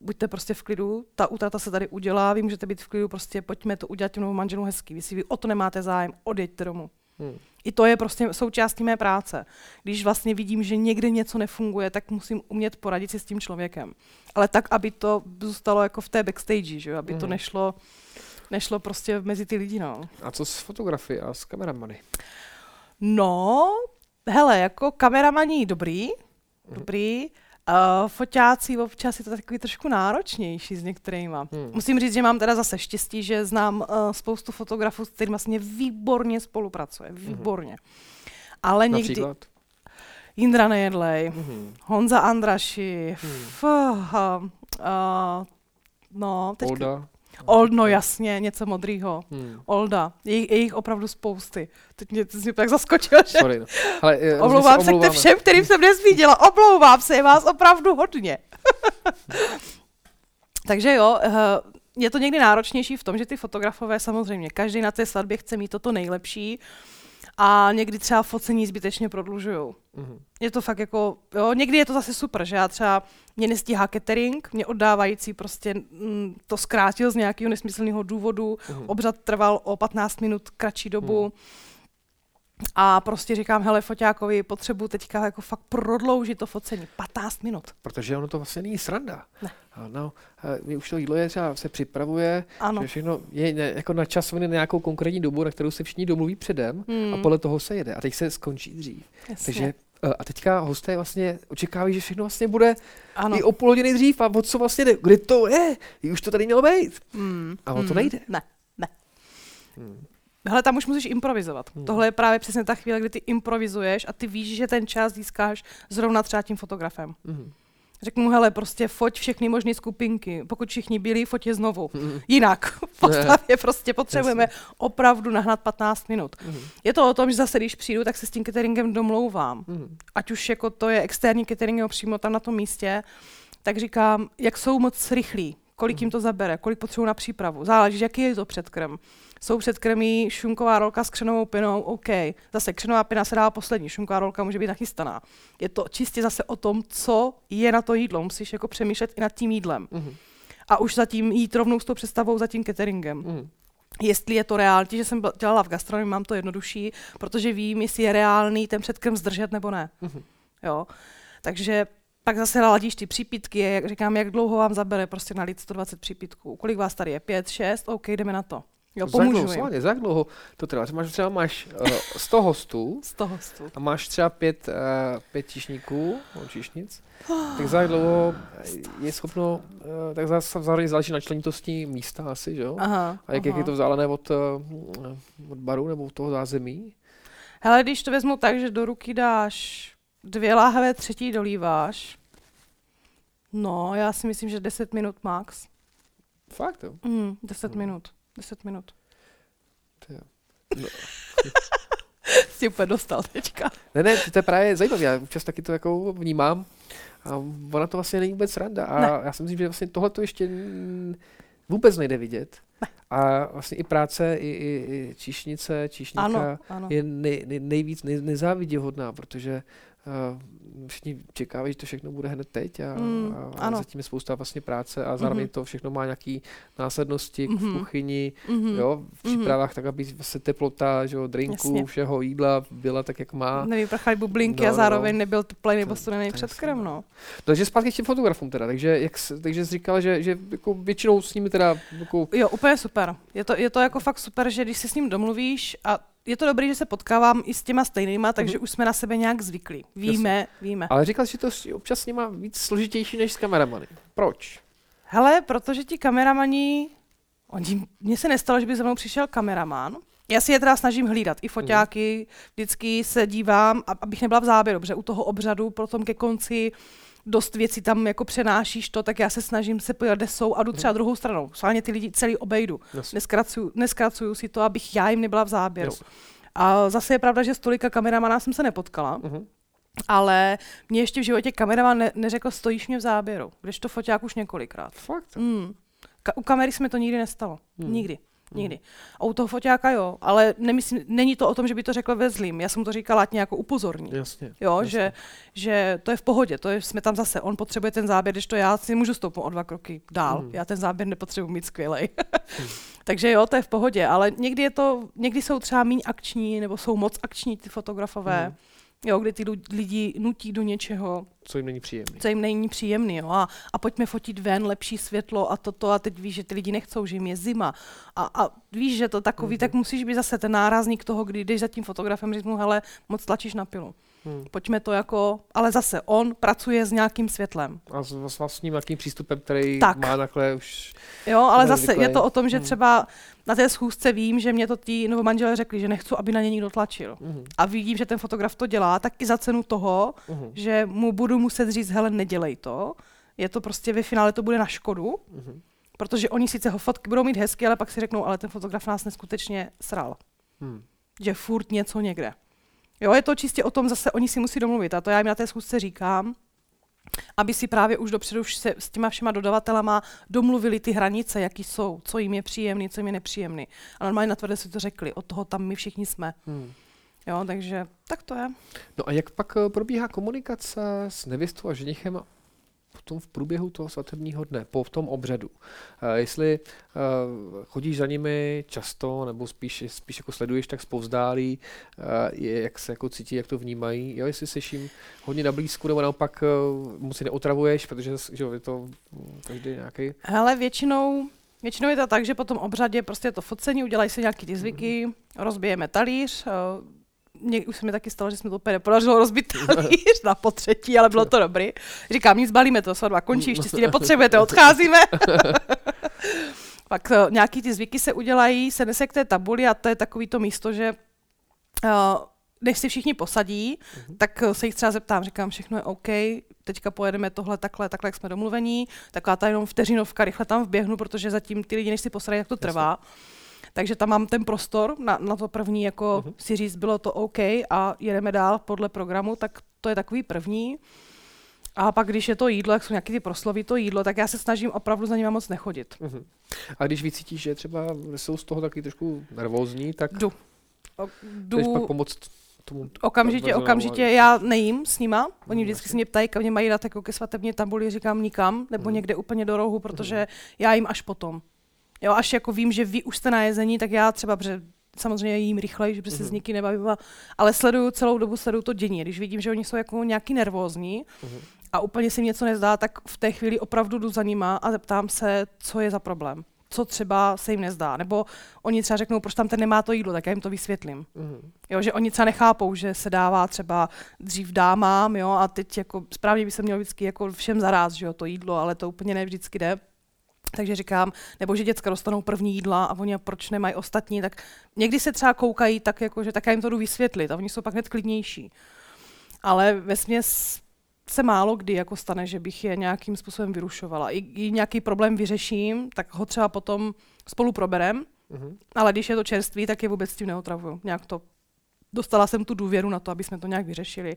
buďte prostě v klidu, ta útrata se tady udělá, vy můžete být v klidu, prostě pojďme to udělat těm manželům hezký. Vy si vy o to nemáte zájem, odjeďte domů. Hmm. I to je prostě součástí mé práce. Když vlastně vidím, že někde něco nefunguje, tak musím umět poradit si s tím člověkem. Ale tak, aby to zůstalo jako v té backstage, že? aby hmm. to nešlo, nešlo prostě mezi ty lidi. No. A co s fotografií a s kameramany? No, hele, jako kameramaní dobrý, hmm. Uh, foťáci občas je to takový trošku náročnější s některýma. Hmm. Musím říct, že mám teda zase štěstí, že znám uh, spoustu fotografů, s kterými vlastně výborně spolupracuje. Hmm. Výborně. Hmm. Ale někdy... Jindra Nejedlej, hmm. Honza Andraši, hmm. f, uh, uh, no, teďka, Olda. Old, no jasně, něco modrýho. Hmm. Olda. Je, je jich opravdu spousty. Teď mě, to tak zaskočil, že... Sorry, no. Ale, uh, omlouvám se k všem, kterým jsem nezvíděla. Omlouvám se, je vás opravdu hodně. Takže jo, uh, je to někdy náročnější v tom, že ty fotografové samozřejmě, každý na té svatbě chce mít toto nejlepší a někdy třeba focení zbytečně prodlužují. Mm-hmm. Je to fakt jako, jo, někdy je to zase super, že já třeba, mě nestíhá catering, mě oddávající prostě mm, to zkrátil z nějakého nesmyslného důvodu, mm-hmm. obřad trval o 15 minut kratší dobu, mm. A prostě říkám, hele, foťákovi potřebuji teďka jako fakt prodloužit to focení. 15 minut. Protože ono to vlastně není sranda. Ne. No, my už to jídlo je třeba se připravuje, ano. že všechno je ne, jako načasované na nějakou konkrétní dobu, na kterou se všichni domluví předem hmm. a podle toho se jede. A teď se skončí dřív. Jasně. Takže e, a teďka hosté vlastně očekávají, že všechno vlastně bude ano. i o půl hodiny dřív a o co vlastně jde, kde to je, už to tady mělo být. Hmm. A o to hmm. nejde. Ne, ne. Hmm. Hele, tam už musíš improvizovat. Hmm. Tohle je právě přesně ta chvíle, kdy ty improvizuješ a ty víš, že ten čas získáš zrovna třeba tím fotografem. Hmm. Řeknu mu, hele, prostě foť všechny možné skupinky. Pokud všichni byli, foť je znovu. Mm. Jinak. V podstatě prostě potřebujeme Jasně. opravdu nahnat 15 minut. Mm. Je to o tom, že zase, když přijdu, tak se s tím cateringem domlouvám. Mm. Ať už jako to je externí catering přímo tam na tom místě, tak říkám, jak jsou moc rychlí, kolik jim to zabere, kolik potřebují na přípravu. Záleží, jaký je to předkrm jsou předkrmí šunková rolka s křenovou pinou, OK. Zase křenová pina se dá poslední, šunková rolka může být nachystaná. Je to čistě zase o tom, co je na to jídlo. Musíš jako přemýšlet i nad tím jídlem. Mm-hmm. A už zatím jít rovnou s tou představou za tím cateringem. Mm-hmm jestli je to reálný, že jsem dělala v gastronomii, mám to jednodušší, protože vím, jestli je reálný ten předkrm zdržet nebo ne. Mm-hmm. Jo. Takže pak zase ladíš ty přípitky, jak říkám, jak dlouho vám zabere prostě nalít 120 přípitků. Kolik vás tady je? 5, 6? OK, jdeme na to. Jo, pomůžu za dlouho, za dlouho to trvá? Máš třeba máš uh, 100 hostů, 100 hostů a máš třeba pět, uh, pět číšníků, no, číšnic, tak za dlouho je schopno, uh, tak zase záleží na členitosti místa asi, že jo? Aha, a jak, aha. jak je to vzdálené od, uh, od baru nebo od toho zázemí? Hele, když to vezmu tak, že do ruky dáš dvě láhve, třetí dolíváš, no, já si myslím, že 10 minut max. Fakt, jo? Mm, 10 hmm. minut. 10 minut. No. Jsi úplně dostal teďka. Ne, ne, to je právě zajímavé. Já občas taky to jako vnímám. A ona to vlastně není vůbec randa. A ne. já si myslím, že vlastně tohle to ještě vůbec nejde vidět. Ne. A vlastně i práce, i, i, i číšnice, číšníka ano, ano. je nej, nej, nejvíc nej, nezáviděhodná, protože všichni čekávají, že to všechno bude hned teď a, mm, a, a zatím je spousta vlastně práce a zároveň mm-hmm. to všechno má nějaký následnosti mm-hmm. v mhm. kuchyni, mm-hmm. jo, v mhm. přípravách mm-hmm. tak, aby se teplota, že jo, drinku, Jasně. všeho jídla byla tak, jak má. Nevyprchali bublinky no, a zároveň no. nebyl teplej nebo studený předkrem, no. Takže zpátky k těm fotografům teda, takže, jak, takže jsi říkal, že, že jako většinou s nimi teda jako... Jo, úplně super. Je to, je to jako fakt super, že když si s ním domluvíš a je to dobré, že se potkávám i s těma stejnýma, takže mm-hmm. už jsme na sebe nějak zvykli. Víme, Jasně. víme. Ale říkal jsi, že to občas s nima víc složitější než s kameramany. Proč? Hele, protože ti kameramani, oni, mně se nestalo, že by za mnou přišel kameraman. Já si je teda snažím hlídat, i foťáky, mm. vždycky se dívám, abych nebyla v záběru, protože u toho obřadu potom ke konci dost věcí tam jako přenášíš to, tak já se snažím se podívat, kde jsou a jdu třeba mhm. druhou stranou. Sválně ty lidi celý obejdu. Neskracuju, neskracuju si to, abych já jim nebyla v záběru. Yes. A zase je pravda, že s tolika kameramana jsem se nepotkala. Uh-huh. Ale mě ještě v životě kameraman ne- neřekl, stojíš mě v záběru, když to foťák už několikrát. Fakt? Mm. Ka- u kamery jsme to nikdy nestalo. Hmm. Nikdy. Nikdy. A u toho foťáka jo, ale nemyslím, není to o tom, že by to řekl ve zlým. Já jsem to říkala ať nějak upozorní. Jasně, jo, jasně. Že, že to je v pohodě, to je, jsme tam zase. On potřebuje ten záběr, když to já si můžu stoupnout o dva kroky dál. Hmm. Já ten záběr nepotřebuji mít skvělej. hmm. Takže jo, to je v pohodě, ale někdy je to, někdy jsou třeba méně akční, nebo jsou moc akční ty fotografové. Hmm jo, kdy ty lidi nutí do něčeho, co jim není příjemný. Co jim není příjemný, jo. A, a pojďme fotit ven, lepší světlo a toto a teď víš, že ty lidi nechcou, že jim je zima. A, a víš, že to takový, mm-hmm. tak musíš být zase ten nárazník toho, kdy jdeš za tím fotografem, říct mu, hele, moc tlačíš na pilu. Hmm. Pojďme to jako, ale zase on pracuje s nějakým světlem. A s, s vlastním nějakým přístupem, který tak. má takhle už... Jo, ale zase zvyklý. je to o tom, že hmm. třeba na té schůzce vím, že mě to ti nebo manželé řekli, že nechci, aby na ně někdo tlačil. Hmm. A vidím, že ten fotograf to dělá, tak i za cenu toho, hmm. že mu budu muset říct, hele, nedělej to. Je to prostě ve finále to bude na škodu. Hmm. Protože oni sice ho fotky budou mít hezky, ale pak si řeknou, ale ten fotograf nás neskutečně sral. Hmm. Že furt něco někde. Jo, je to čistě o tom, zase oni si musí domluvit. A to já jim na té schůzce říkám, aby si právě už dopředu se s těma všema dodavatelama domluvili ty hranice, jaký jsou, co jim je příjemný, co jim je nepříjemný. A normálně na si to řekli, od toho tam my všichni jsme. Hmm. Jo, takže tak to je. No a jak pak eh, probíhá komunikace s nevěstou a ženichem potom v průběhu toho svatebního dne, po tom obřadu. Uh, jestli uh, chodíš za nimi často, nebo spíš, spíš jako sleduješ tak zpovzdálí, je, jak se jako cítí, jak to vnímají, jo, jestli seš jim hodně na blízku, nebo naopak mu si neotravuješ, protože že je to každý nějaký... Ale většinou Většinou je to tak, že po tom obřadě prostě to focení, udělají si nějaký ty zvyky, mm. rozbijeme talíř, mě, už se mi taky stalo, že jsme to úplně nepodařilo rozbit talíř na potřetí, ale bylo to dobrý. Říkám, nic, balíme to, svatba končí, štěstí nepotřebujete, odcházíme. Pak uh, nějaký ty zvyky se udělají, se nese k té tabuli a to je takový to místo, že uh, než si všichni posadí, uh-huh. tak se jich třeba zeptám, říkám, všechno je OK, teďka pojedeme tohle takhle, takhle, jak jsme domluvení, taková ta jenom vteřinovka, rychle tam vběhnu, protože zatím ty lidi, než si posadají, jak to trvá. Takže tam mám ten prostor na, na to první, jako uh-huh. si říct, bylo to OK a jedeme dál podle programu, tak to je takový první. A pak, když je to jídlo, jak jsou nějaké ty proslovy, to jídlo, tak já se snažím opravdu za nimi moc nechodit. Uh-huh. A když vycítíš, že třeba jsou z toho taky trošku nervózní, tak jdu. O, jdu pak pomoct tomu okamžitě, okamžitě, já nejím s nima, oni vždycky se mě ptají, kam mě mají dát jako ke svatebně tabuli, říkám nikam, nebo hmm. někde úplně do rohu, protože hmm. já jim až potom. Jo, až jako vím, že vy už jste na jezení, tak já třeba, protože samozřejmě jím rychleji, že by se mm-hmm. s nikým nebavím, ale sleduju celou dobu, sleduju to dění. Když vidím, že oni jsou jako nějaký nervózní mm-hmm. a úplně si něco nezdá, tak v té chvíli opravdu jdu za nima a zeptám se, co je za problém co třeba se jim nezdá. Nebo oni třeba řeknou, proč tam ten nemá to jídlo, tak já jim to vysvětlím. Mm-hmm. Jo, že oni třeba nechápou, že se dává třeba dřív dámám, jo, a teď jako správně by se mělo vždycky jako všem zaráz, že jo, to jídlo, ale to úplně ne vždycky jde. Takže říkám, nebo že děcka dostanou první jídla a oni proč nemají ostatní, tak někdy se třeba koukají tak, jako, že tak já jim to jdu vysvětlit a oni jsou pak hned klidnější. Ale ve směs se málo kdy jako stane, že bych je nějakým způsobem vyrušovala. I, i nějaký problém vyřeším, tak ho třeba potom spolu proberem, uh-huh. ale když je to čerství, tak je vůbec s tím neotravuju. Nějak to dostala jsem tu důvěru na to, aby jsme to nějak vyřešili.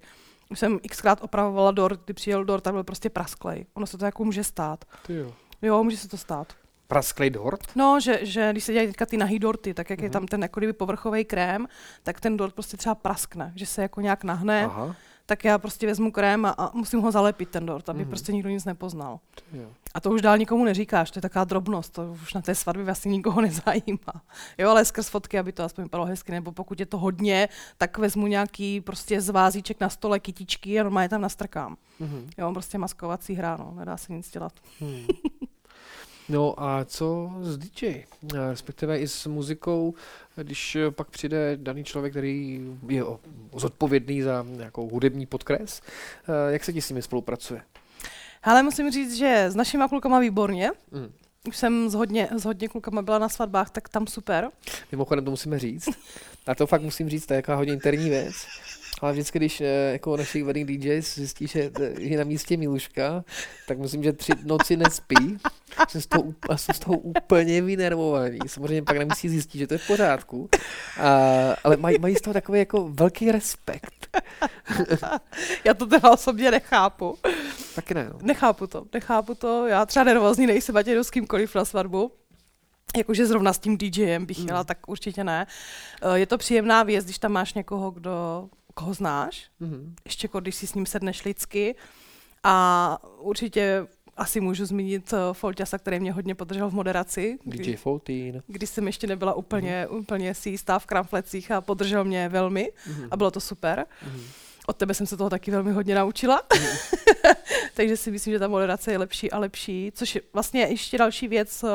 Už jsem xkrát opravovala dort, kdy přijel dort, tak byl prostě prasklej. Ono se to jako může stát. Ty jo. Jo, může se to stát. Prasklej dort? No, že, že když se dělají teďka ty nahý dorty, tak jak uh-huh. je mhm. tam ten jako povrchový krém, tak ten dort prostě třeba praskne, že se jako nějak nahne. Aha tak já prostě vezmu krém a, a musím ho zalepit ten dort, aby mm. prostě nikdo nic nepoznal. Jo. A to už dál nikomu neříkáš, to je taková drobnost, to už na té svatbě vlastně nikoho nezajímá. Jo, ale skrz fotky, aby to aspoň vypadalo hezky, nebo pokud je to hodně, tak vezmu nějaký prostě zvázíček na stole, kytičky a normálně tam nastrkám. Mm. Jo, prostě maskovací hra, no, nedá se nic dělat. Mm. No a co s DJ? Respektive i s muzikou, když pak přijde daný člověk, který je zodpovědný za nějakou hudební podkres, jak se ti s nimi spolupracuje? Ale musím říct, že s našimi klukama výborně. Mm. Už jsem s hodně, s hodně klukama byla na svatbách, tak tam super. Mimochodem to musíme říct. A to fakt musím říct, to je jaká hodně interní věc. Ale vždycky, když eh, jako naši wedding DJs zjistí, že je na místě Miluška, tak myslím, že tři noci nespí. Jsem z toho, jsem z toho úplně vynervovaný. Samozřejmě pak nemusí zjistit, že to je v pořádku. A, ale maj, mají z toho takový jako velký respekt. Já to teda osobně nechápu. Taky ne. No. Nechápu to, nechápu to. Já třeba nervózní nejsem, ať jdu s kýmkoliv na svatbu. Jakože zrovna s tím DJem bych jela, mm. tak určitě ne. Eh, je to příjemná věc, když tam máš někoho, kdo koho znáš, mm-hmm. ještě jako když si s ním sedneš lidsky. A určitě asi můžu zmínit uh, Folťasa, který mě hodně podržel v moderaci. DJ Foltín. Když jsem ještě nebyla úplně, mm-hmm. úplně si jistá v kramflecích a podržel mě velmi mm-hmm. a bylo to super. Mm-hmm. Od tebe jsem se toho taky velmi hodně naučila. Mm-hmm. Takže si myslím, že ta moderace je lepší a lepší. Což je vlastně ještě další věc, uh,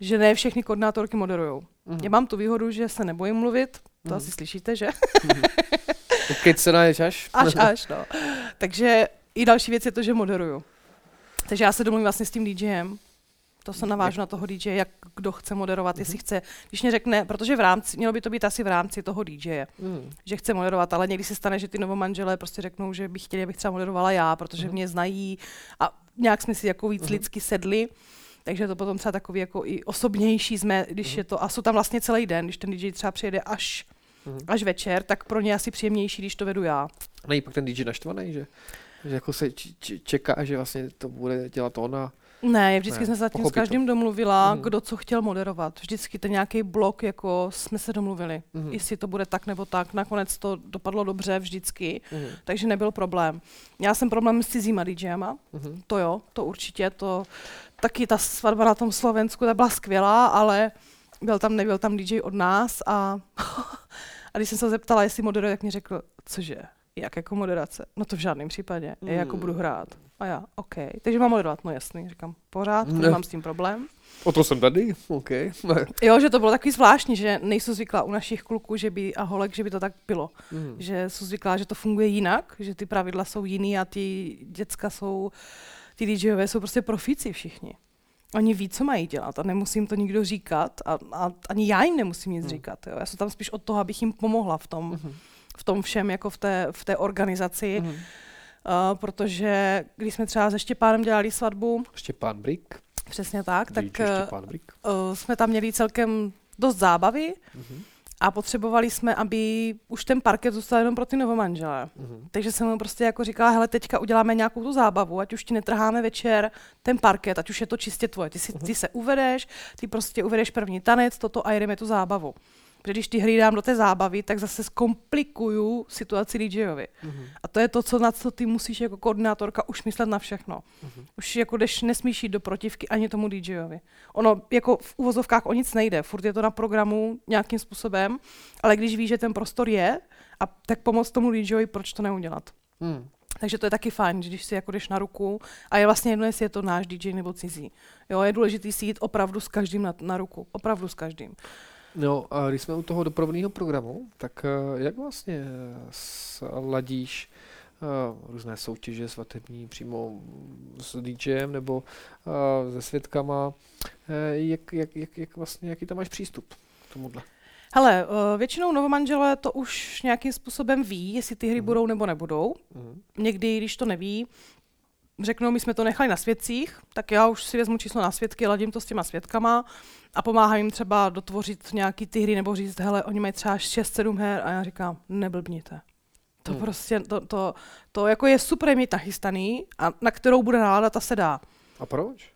že ne všechny koordinátorky moderují. Mm-hmm. Já mám tu výhodu, že se nebojím mluvit, to mm-hmm. asi slyšíte, že? mm-hmm. Kecena je až? Až, až, no. Takže i další věc je to, že moderuju. Takže já se domluvím vlastně s tím DJem, to se navážu na toho DJ, jak kdo chce moderovat, mm-hmm. jestli mhm. chce, když mě řekne, protože v rámci, mělo by to být asi v rámci toho DJ, mm. že chce moderovat, ale někdy se stane, že ty novomanželé prostě řeknou, že by chtěli, abych třeba moderovala já, protože mm. mě znají a nějak jsme si jako víc mm. lidsky sedli, takže to potom třeba takový jako i osobnější jsme, když mm. je to, a jsou tam vlastně celý den, když ten DJ třeba přijede až mm. až večer, tak pro ně asi příjemnější, když to vedu já. Není pak ten DJ naštvaný, že, že jako se č- čeká, že vlastně to bude dělat ona. Ne, vždycky ne, jsme se zatím s každým to. domluvila, mm. kdo co chtěl moderovat. Vždycky ten nějaký blok, jako jsme se domluvili, mm. jestli to bude tak nebo tak. Nakonec to dopadlo dobře vždycky, mm. takže nebyl problém. Já jsem problém s cizíma DJama, mm. to jo, to určitě, to taky ta svatba na tom Slovensku, ta byla skvělá, ale byl tam, nebyl tam DJ od nás a, a když jsem se zeptala, jestli moderuje, tak mi řekl, cože, jak jako moderace? No to v žádném případě, mm. jako budu hrát. A já, OK. Takže mám moderovat, no jasný, říkám, pořád, nemám s tím problém. O to jsem tady, OK. jo, že to bylo takový zvláštní, že nejsou zvyklá u našich kluků, že by, a holek, že by to tak bylo. Mm. Že jsou zvyklá, že to funguje jinak, že ty pravidla jsou jiný a ty děcka jsou, ty DJové jsou prostě profíci všichni. Oni ví, co mají dělat a nemusím to nikdo říkat a, a ani já jim nemusím nic hmm. říkat. Jo. Já jsem tam spíš od toho, abych jim pomohla v tom, hmm. v tom všem, jako v té, v té organizaci. Hmm. Uh, protože když jsme třeba se Štěpánem dělali svatbu... Štěpán Brik. Přesně tak, tak uh, jsme tam měli celkem dost zábavy. Hmm a potřebovali jsme, aby už ten parket zůstal jenom pro ty novomanželé. Mm-hmm. Takže jsem mu prostě jako říkala, hele, teďka uděláme nějakou tu zábavu, ať už ti netrháme večer ten parket, ať už je to čistě tvoje. Ty, si, mm-hmm. ty se uvedeš, ty prostě uvedeš první tanec, toto a jedeme tu zábavu. Protože když ty hry dám do té zábavy, tak zase zkomplikuju situaci DJovi. Mm-hmm. A to je to, co na co ty musíš jako koordinátorka už myslet na všechno. Mm-hmm. Už jako jdeš, nesmíš jít do protivky ani tomu DJovi. Ono jako v uvozovkách o nic nejde, furt je to na programu nějakým způsobem, ale když víš, že ten prostor je, a tak pomoct tomu DJovi, proč to neudělat. Mm. Takže to je taky fajn, když si jako jdeš na ruku a je vlastně jedno, jestli je to náš DJ nebo cizí. Jo, je důležité si jít opravdu s každým na, na ruku. Opravdu s každým. No a když jsme u toho doprovodného programu, tak eh, jak vlastně sladíš uh, různé soutěže svatební přímo s DJem nebo se svědkama, uh, jak, jak, jak, jak vlastně, jaký tam máš přístup k tomuhle? Hele, většinou novomanželé to už nějakým způsobem ví, jestli ty hry mm. budou nebo nebudou. Mm. Někdy, když to neví, řeknou, my jsme to nechali na svědcích, tak já už si vezmu číslo na svědky, ladím to s těma svědkama a pomáhám jim třeba dotvořit nějaký ty hry nebo říct, hele, oni mají třeba 6-7 her a já říkám, neblbněte. To hmm. prostě, to, to, to jako je super mít nachystaný a na kterou bude nálada, ta se dá. A proč?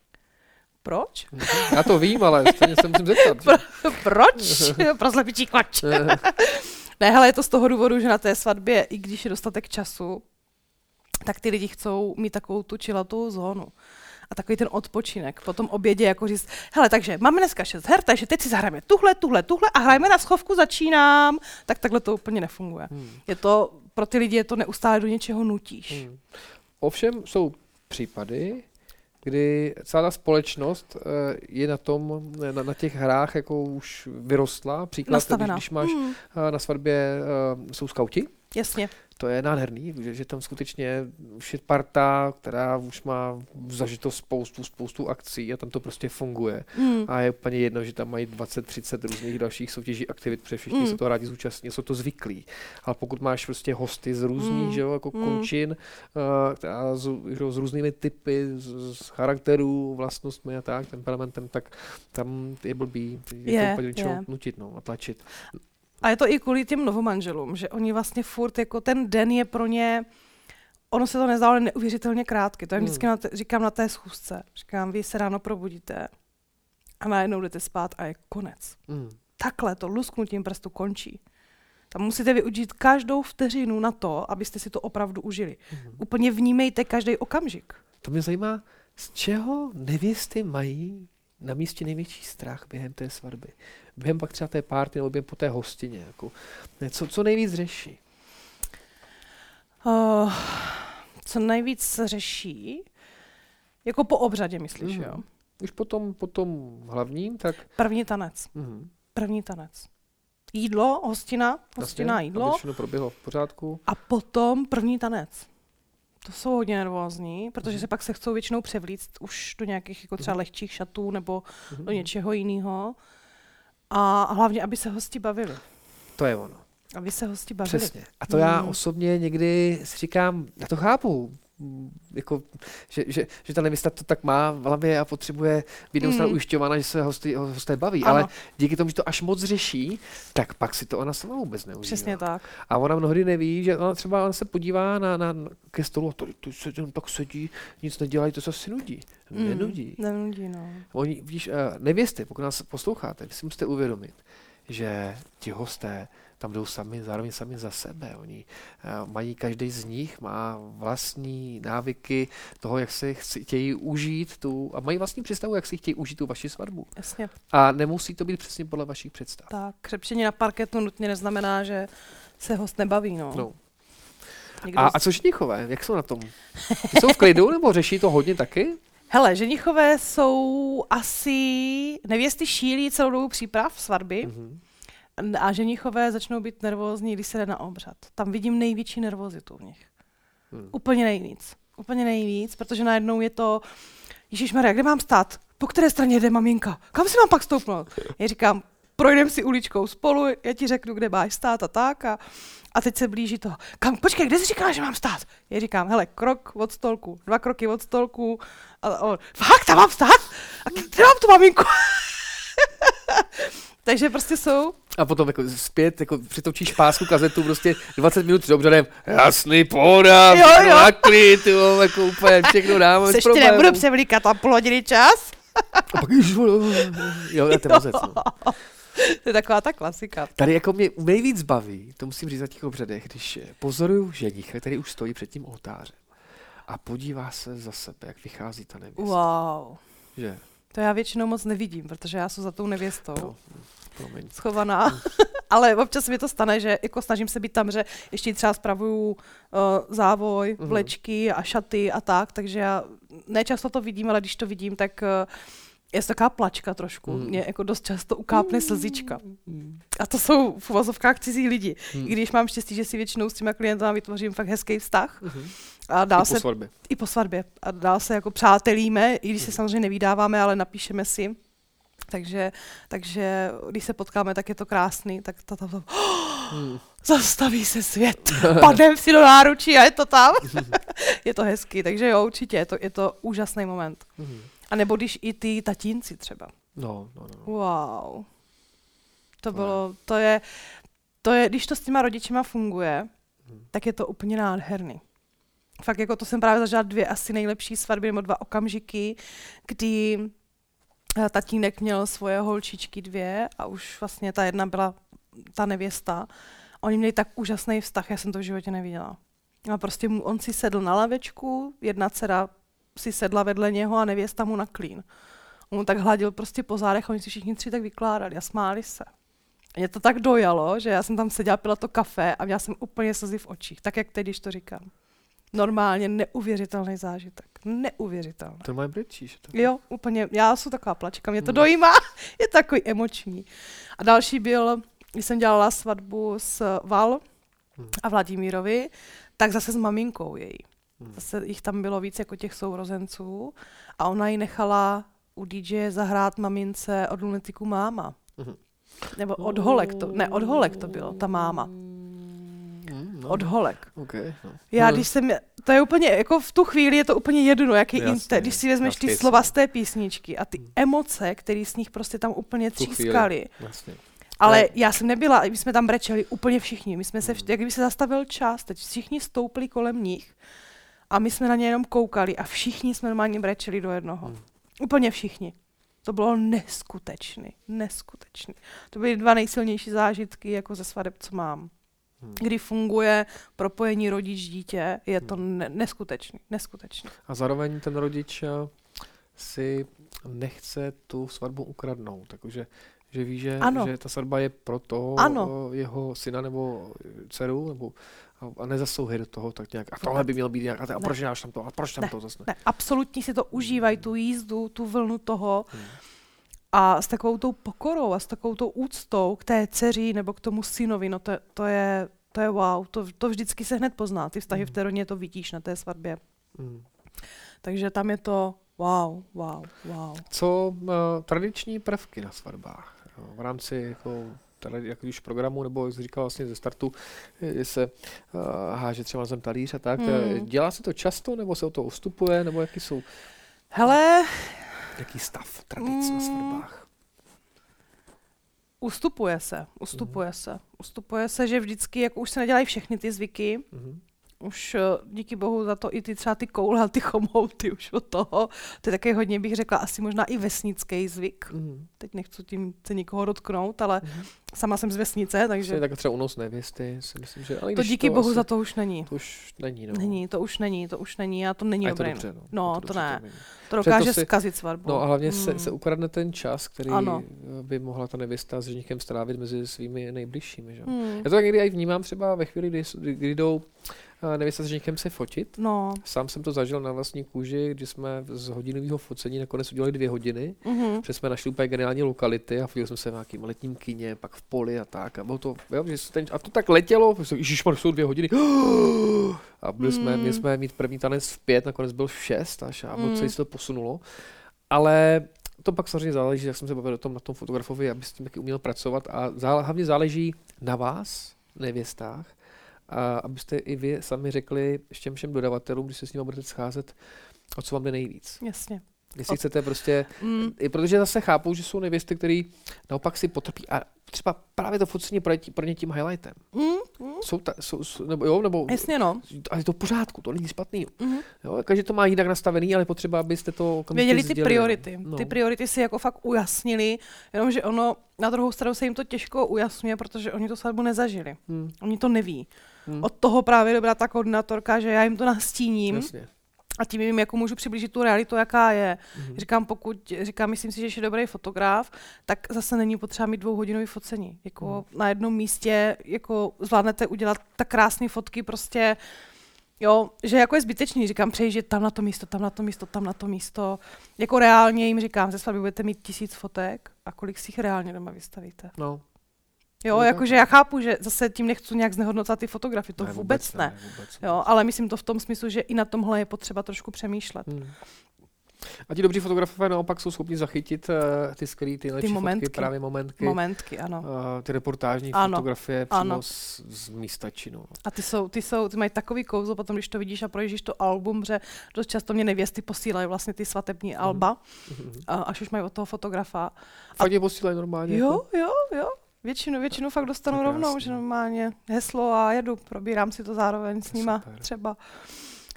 Proč? Já to vím, ale stejně se musím zeptat. Pro, proč? Pro zlepičí klač. ne, hele, je to z toho důvodu, že na té svatbě, i když je dostatek času, tak ty lidi chcou mít takovou tu čilatou zónu a takový ten odpočinek po tom obědě, jako říct, hele, takže máme dneska šest her, takže teď si zahrajeme tuhle, tuhle, tuhle a hrajeme na schovku, začínám. Tak takhle to úplně nefunguje. Hmm. Je to, pro ty lidi je to neustále do něčeho nutíš. Hmm. Ovšem jsou případy, kdy celá ta společnost eh, je na tom, na, na těch hrách jako už vyrostla. Příklad, když, když máš hmm. na svatbě, eh, jsou skauti. Jasně to je nádherný, že, že tam skutečně už je parta, která už má zažito spoustu, spoustu akcí a tam to prostě funguje. Mm. A je úplně jedno, že tam mají 20-30 různých dalších soutěží aktivit, protože všichni mm. se to rádi zúčastní, jsou to zvyklí. Ale pokud máš prostě hosty z různých, mm. že jo, jako mm. končin, uh, z, že, s různými typy, z, z charakterů, vlastnostmi a tak, temperamentem, tak tam je blbý, je, je to úplně yeah. nutit no, a tlačit. A je to i kvůli těm novomanželům, že oni vlastně furt, jako ten den je pro ně, ono se to nezdálo neuvěřitelně krátky. To jim hmm. vždycky na te, říkám na té schůzce. Říkám, vy se ráno probudíte a najednou jdete spát a je konec. Hmm. Takhle to lusknutím prstu končí. Tam musíte využít každou vteřinu na to, abyste si to opravdu užili. Hmm. Úplně vnímejte každý okamžik. To mě zajímá, z čeho nevěsty mají na místě největší strach během té svatby? Během pak třeba té párty nebo během po té hostině? Jako, co, co nejvíc řeší? Uh, co nejvíc řeší? Jako po obřadě, myslíš, mm. jo? Už potom, potom hlavním, tak... První tanec. Mm. První tanec. Jídlo, hostina, hostina, Jasně, jídlo. A proběhlo v pořádku. A potom první tanec to jsou hodně nervózní, protože se pak se chcou většinou převlíct už do nějakých jako třeba mhm. lehčích šatů nebo do mhm. něčeho jiného. A hlavně, aby se hosti bavili. To je ono. Aby se hosti bavili. Přesně. A to já osobně někdy si říkám, já to chápu, jako, že, že, že ta nevěsta to tak má v hlavě a potřebuje být neustále mm. ujišťována, že se hosty, hosté baví. Ano. Ale díky tomu, že to až moc řeší, tak pak si to ona sama vůbec neužívá. Přesně tak. A ona mnohdy neví, že ona třeba ona se podívá na, na, ke stolu a to, to se tam tak sedí, nic nedělají, to se asi nudí. Mm. Nenudí. Nenudí, no. Oni, víš, eh, nevěsty, pokud nás posloucháte, si musíte uvědomit, že ti hosté tam jdou sami, zároveň sami za sebe. Oni uh, mají, každý z nich má vlastní návyky toho, jak se chtějí užít tu, a mají vlastní představu, jak si chtějí užít tu vaši svatbu. Jasně. A nemusí to být přesně podle vašich představ. Tak, křepšení na parketu nutně neznamená, že se host nebaví, no. no. A, a co ženichové, jak jsou na tom? Jsou v klidu nebo řeší to hodně taky? Hele, ženichové jsou asi, nevěsty šílí celou dobu příprav svatby. Mm-hmm. A ženichové začnou být nervózní, když se jde na obřad. Tam vidím největší nervozitu v nich. Hmm. Úplně nejvíc. Úplně nejvíc, protože najednou je to, Ježíš Maria, kde mám stát? po které straně jde maminka? Kam si mám pak stoupnout? Já říkám, projdeme si uličkou spolu, já ti řeknu, kde máš stát a tak. A, a teď se blíží to. Kam, počkej, kde jsi říkala, že mám stát? Já říkám, hele, krok od stolku, dva kroky od stolku. A on, fakt, tam mám stát? A kde mám tu maminku? Takže prostě jsou. A potom jako zpět, jako přitočíš pásku kazetu prostě 20 minut před obřadem, jasný, pohoda, Jo, jo, na klid, jo, jako úplně všechno dáme Seš ti nebudu převlíkat tam půl hodiny čas? A pak, ježiš, jo, to je mazec, no. To je taková ta klasika. Tady jako mě nejvíc baví, to musím říct za těch obřadech, když pozoruju ženicha, který už stojí před tím oltářem a podívá se za sebe, jak vychází ta nevěsta. Wow. Že? To já většinou moc nevidím, protože já jsem za tou nevěstou. No, promiň. schovaná, ale občas mi to stane, že jako snažím se být tam, že ještě třeba spravuju uh, závoj, Mhm. vlečky a šaty a tak, takže já nečasto to vidím, ale když to vidím, tak uh, je to taková plačka trošku. Mhm. Mě jako dost často ukápne slzička. A to jsou v uvozovkách cizí lidi. Mhm. I když mám štěstí, že si většinou s těma klientama vytvořím fakt hezký vztah Mhm. a I dál po se svatbě. i po svatbě. A dál se jako přátelíme, i když se samozřejmě nevídáváme, ale napíšeme si. Takže, takže když se potkáme, tak je to krásný. Tak ta, ta, ta, Hmm. zastaví se svět, padnem si do náručí a je to tam. je to hezký, takže jo, určitě, je to, je to úžasný moment. Mhm. A nebo když i ty tatínci třeba. No, no, no. Wow. To To bylo, to je, to je, když to s těma rodičema funguje, Hmm. tak je to úplně nádherný. Fakt jako to jsem právě zažila dvě asi nejlepší svatby nebo dva okamžiky, kdy eh, tatínek měl svoje holčičky dvě a už vlastně ta jedna byla ta nevěsta. Oni měli tak úžasný vztah, já jsem to v životě neviděla. A prostě mu, on si sedl na lavečku, jedna dcera si sedla vedle něho a nevěsta mu na klín. On mu tak hladil prostě po zádech a oni si všichni tři tak vykládali a smáli se. A Mě to tak dojalo, že já jsem tam seděla, pila to kafe a měla jsem úplně slzy v očích, tak jak teď, když to říkám. Normálně neuvěřitelný zážitek. Neuvěřitelný. To má brečíš. Jo, úplně, já jsem taková plačka, mě to Hmm. dojímá, je takový emoční. A další byl, když jsem dělala svatbu s Val Hmm. a Vladimírovi, tak zase s maminkou její. Hmm. Zase jich tam bylo víc jako těch sourozenců a ona ji nechala u DJ zahrát mamince od lunetiku máma. Mhm. Nebo od holek to, ne, od holek to bylo, ta máma. Mm, no, Od holek. Okay, no. Já, No. když jsem, to je úplně, jako v tu chvíli je to úplně jedno, jaký Jasně, inte, když si vezmeš ty slova z té písničky a ty Hmm. emoce, které z nich prostě tam úplně třískaly. Jasně. Ale Ne. já jsem nebyla, my jsme tam brečeli úplně všichni, my jsme se, vš- jak kdyby se zastavil čas, teď všichni stoupili kolem nich a my jsme na ně jenom koukali a všichni jsme normálně brečeli do jednoho. Hmm. Úplně všichni. To bylo neskutečný, neskutečný. To byly dva nejsilnější zážitky jako ze svadeb, co mám. Hmm. Kdy funguje propojení rodič-dítě, je to ne- neskutečný, neskutečný. A zároveň ten rodič eh, si nechce tu svatbu ukradnout, takže že ví, že, Ano. že ta svatba je pro toho Ano. eh, jeho syna nebo dceru, nebo a- a nezasouhej do toho tak nějak. A tohle by mělo být nějak, a, te- a proč dáš tam to, a proč tam Ne. to zase ne? Ne, absolutně si to užívají, tu jízdu, tu vlnu toho Hmm. a s takovou tou pokorou a s takovou tou úctou k té dceři nebo k tomu synovi, no to, to je to je wow, to, to vždycky se hned pozná, ty vztahy v té rodině to vidíš na té svatbě. Hmm. Takže tam je to wow, wow, wow. Co uh, tradiční prvky na svatbách? Jo, v rámci jako tradi- jak už programu, nebo jak jsi říkal vlastně ze startu, se uh, háže třeba na zem talíř a tak. Hmm. Dělá se to často, nebo se o to ustupuje, nebo jaký jsou, Hele, jaký stav tradic na Mm. svatbách? ustupuje se, ustupuje se. Ustupuje se, že vždycky, jako už se nedělají všechny ty zvyky, Mhm. Už eh, díky bohu za to i ty třeba ty koule a ty chomouty už od toho. To je taky hodně, bych řekla, asi možná i vesnický zvyk. Mhm. Teď nechci tím se nikoho dotknout, ale Mhm. sama jsem z vesnice, takže tak třeba unos nevěsty, si myslím, že... Ale to díky bohu asi, za to už není. To už není, no. Není, to už není, to už není a to není a je to dobré. dobře, no. No, to dobře, ne. To Protože dokáže to si- zkazit svatbu. No a hlavně se, Mm. se ukradne ten čas, který Ano. eh, by mohla ta nevěsta s ženichem strávit mezi svými nejbližšími. Že? Hmm. Já to tak někdy i vnímám třeba ve chvíli, kdy, kdy jdou nevěsta s ženichem se fotit. No. Sám jsem to zažil na vlastní kůži, kdy jsme z hodinového focení nakonec udělali dvě hodiny, Mhm. protože jsme našli úplně geniální lokality a fotil jsem se v nějakým letním kině, pak v poli a tak. A, bylo to, jo, že ten, a to tak letělo, Ježíš, jsou dvě hodiny. A byli jsme, Mm. měli jsme mít první tanec v pět, nakonec byl v šest až a Mm. celý se to posunulo. Ale to pak samozřejmě záleží, jak jsem se bavil o tom na tom fotografovi, aby s tím taky uměl pracovat a zá, hlavně záleží na vás, nevěstách, a abyste i vy sami řekli všem všem dodavatelům, když se s nimi budete scházet, o co vám jde nejvíc. Jasně. Jestli chcete prostě, mm. i protože zase chápou, že jsou nevěsty, které naopak si potrpí a třeba právě to focení pro, pro ně tím highlightem. Mm. Mm. Jsou, ta, jsou, jsou, nebo jo, nebo... Jasně no. Ale je to v pořádku, to není špatný. Mm. Jo, každý to má jinak nastavený, ale potřeba, abyste to Věděli ty sdělili. priority. No. Ty priority si jako fakt ujasnili, jenomže ono, na druhou stranu se jim to těžko ujasňuje, protože oni to svatbu nezažili. Mm. Oni to neví. Mm. Od toho právě dobrá ta koordinátorka, že já jim to nastíním. Jasně a tím jim jako můžu přiblížit tu realitu, jaká je. Mm-hmm. Říkám, pokud, říkám, myslím si, že je dobrý fotograf, tak zase není potřeba mít dvouhodinový focení. Jako mm. na jednom místě jako zvládnete udělat tak krásné fotky, prostě Jo, že jako je zbytečný, říkám, přejít tam na to místo, tam na to místo, tam na to místo. Jako reálně jim říkám, ze svatby budete mít tisíc fotek a kolik si jich reálně doma vystavíte. No, Jo, jakože já chápu, že zase tím nechci nějak znehodnocat ty fotografie, to ne, vůbec, vůbec ne. ne vůbec, jo, ale myslím to v tom smyslu, že i na tomhle je potřeba trošku přemýšlet. Hmm. A ti dobří fotografové naopak jsou schopni zachytit uh, ty skvělé, ty ty momentky. fotky, právě momentky. Momentky, ano. Uh, ty reportážní ano. fotografie přímo ano. z, z místa činu. A ty jsou, ty jsou, ty mají takový kouzlo, potom když to vidíš a projíždíš to album, že dost často mě nevěsty posílají vlastně ty svatební mm-hmm. alba, mm-hmm. až už mají od toho fotografa. Fakt je posílají normálně? Jo, jako? jo, jo. Většinu, většinu fakt dostanu rovnou, že normálně heslo a jedu, probírám si to zároveň s nima Super. třeba.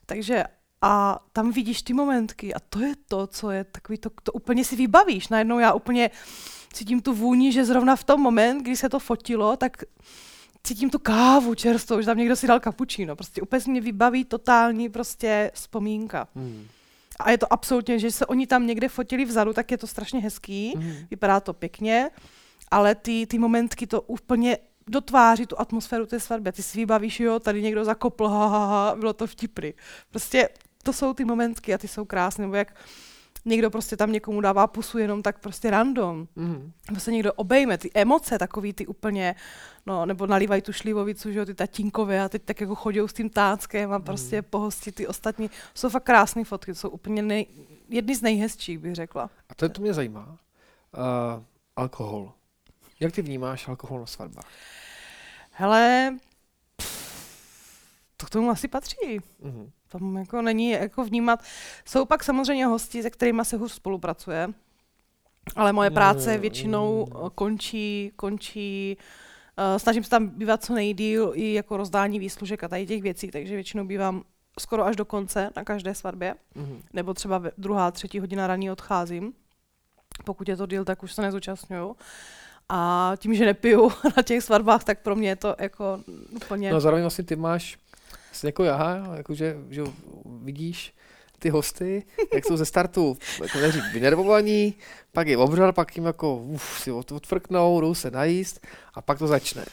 Takže a tam vidíš ty momentky a to je to, co je takový, to, to úplně si vybavíš. Najednou já úplně cítím tu vůni, že zrovna v tom moment, kdy se to fotilo, tak cítím tu kávu čerstvou, že tam někdo si dal kapučíno. Prostě úplně si mě vybaví totální prostě vzpomínka. Hmm. A je to absolutně, že se oni tam někde fotili vzadu, tak je to strašně hezký, hmm. vypadá to pěkně ale ty, ty momentky to úplně dotváří tu atmosféru té svatby. Ty si vybavíš, jo, tady někdo zakopl, ha, ha, ha, bylo to vtipry. Prostě to jsou ty momentky a ty jsou krásné, nebo jak někdo prostě tam někomu dává pusu jenom tak prostě random. Mm. Nebo se někdo obejme, ty emoce takový ty úplně, no, nebo nalívají tu šlivovicu, že jo, ty tatínkové a teď tak jako chodí s tím táckem a prostě mm. pohostí ty ostatní. Jsou fakt krásné fotky, jsou úplně nej, jedny z nejhezčích, bych řekla. A to, to mě zajímá. Uh, alkohol. Jak ty vnímáš alkohol na svatbách? Hele, to k tomu asi patří. Mm-hmm. Tam jako není jako vnímat. Jsou pak samozřejmě hosti, se kterými se hůř spolupracuje, ale moje práce mm, většinou končí, končí uh, snažím se tam bývat co nejdíl i jako rozdání výslužek a tady těch věcí, takže většinou bývám skoro až do konce na každé svatbě, mm-hmm. nebo třeba druhá, třetí hodina raní odcházím. Pokud je to díl, tak už se nezúčastňuju. A tím, že nepiju na těch svatbách, tak pro mě je to jako úplně... No zároveň vlastně ty máš vlastně jako já, jakože že vidíš ty hosty, jak jsou ze startu jako neřík vynervovaní, pak je obřad, pak jim jako uf, si odfrknou, jdou se najíst a pak to začne.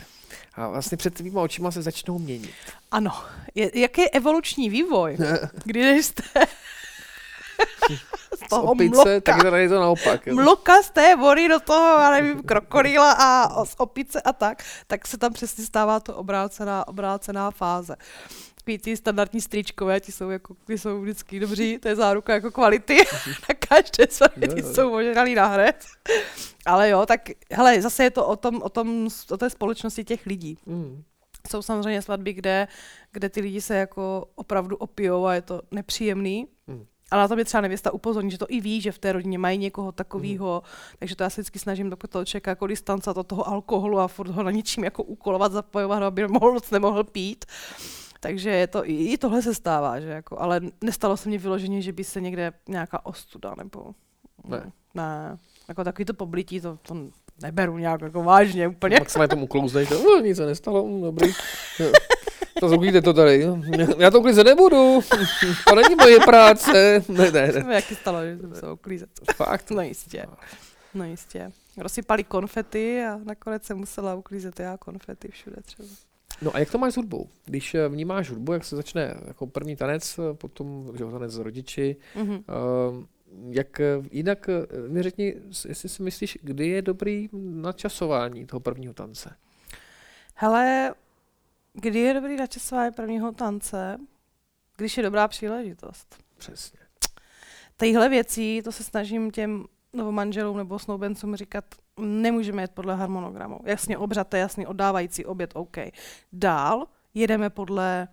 A vlastně před tvýma očima se začnou měnit. Ano. Je, jaký je evoluční vývoj? Když jste z toho z opice, mloka. tak je to naopak. Jo. Mloka z té vody do toho, já nevím, krokodýla a z opice a tak, tak se tam přesně stává to obrácená, obrácená fáze. Takový ty standardní stričkové, ti jsou, jako, ty jsou vždycky dobří, to je záruka jako kvality. na každé svatbě ty jsou ožralý na hned. Ale jo, tak hele, zase je to o, tom, o, tom, o té společnosti těch lidí. Mm. Jsou samozřejmě svatby, kde, kde ty lidi se jako opravdu opijou a je to nepříjemný. Mm. Ale na to by třeba nevěsta upozorní, že to i ví, že v té rodině mají někoho takového, mm. takže to já se vždycky snažím do toho člověka jako distancovat od toho alkoholu a furt ho na ničím jako úkolovat, zapojovat, aby mohl moc nemohl pít. Takže je to, i tohle se stává, že jako, ale nestalo se mně vyloženě, že by se někde nějaká ostuda nebo... Ne. Ne. Jako takový to poblití, to, to neberu nějak jako vážně úplně. Maximálně tomu klouzneš, no, nic se nestalo, mm, dobrý. To zvuklíte to tady. Já to uklízet nebudu. To není moje práce. Ne, ne, ne. Jaký stalo, že to se uklízet. Fakt? No jistě. No jistě. Rozsypali konfety a nakonec se musela uklízet já konfety všude třeba. No a jak to máš s hudbou? Když eh, vnímáš hudbu, jak se začne jako první tanec, eh, potom že tanec s rodiči, mm-hmm. uh, jak jinak mi řekni, jestli si myslíš, kdy je dobrý načasování toho prvního tance? Hele, Kdy je dobrý načasování prvního tance? Když je dobrá příležitost. Přesně. Tyhle věcí, to se snažím těm nebo manželům nebo snoubencům říkat, nemůžeme jet podle harmonogramu. Jasně, obřad je jasný, oddávající oběd, OK. Dál jedeme podle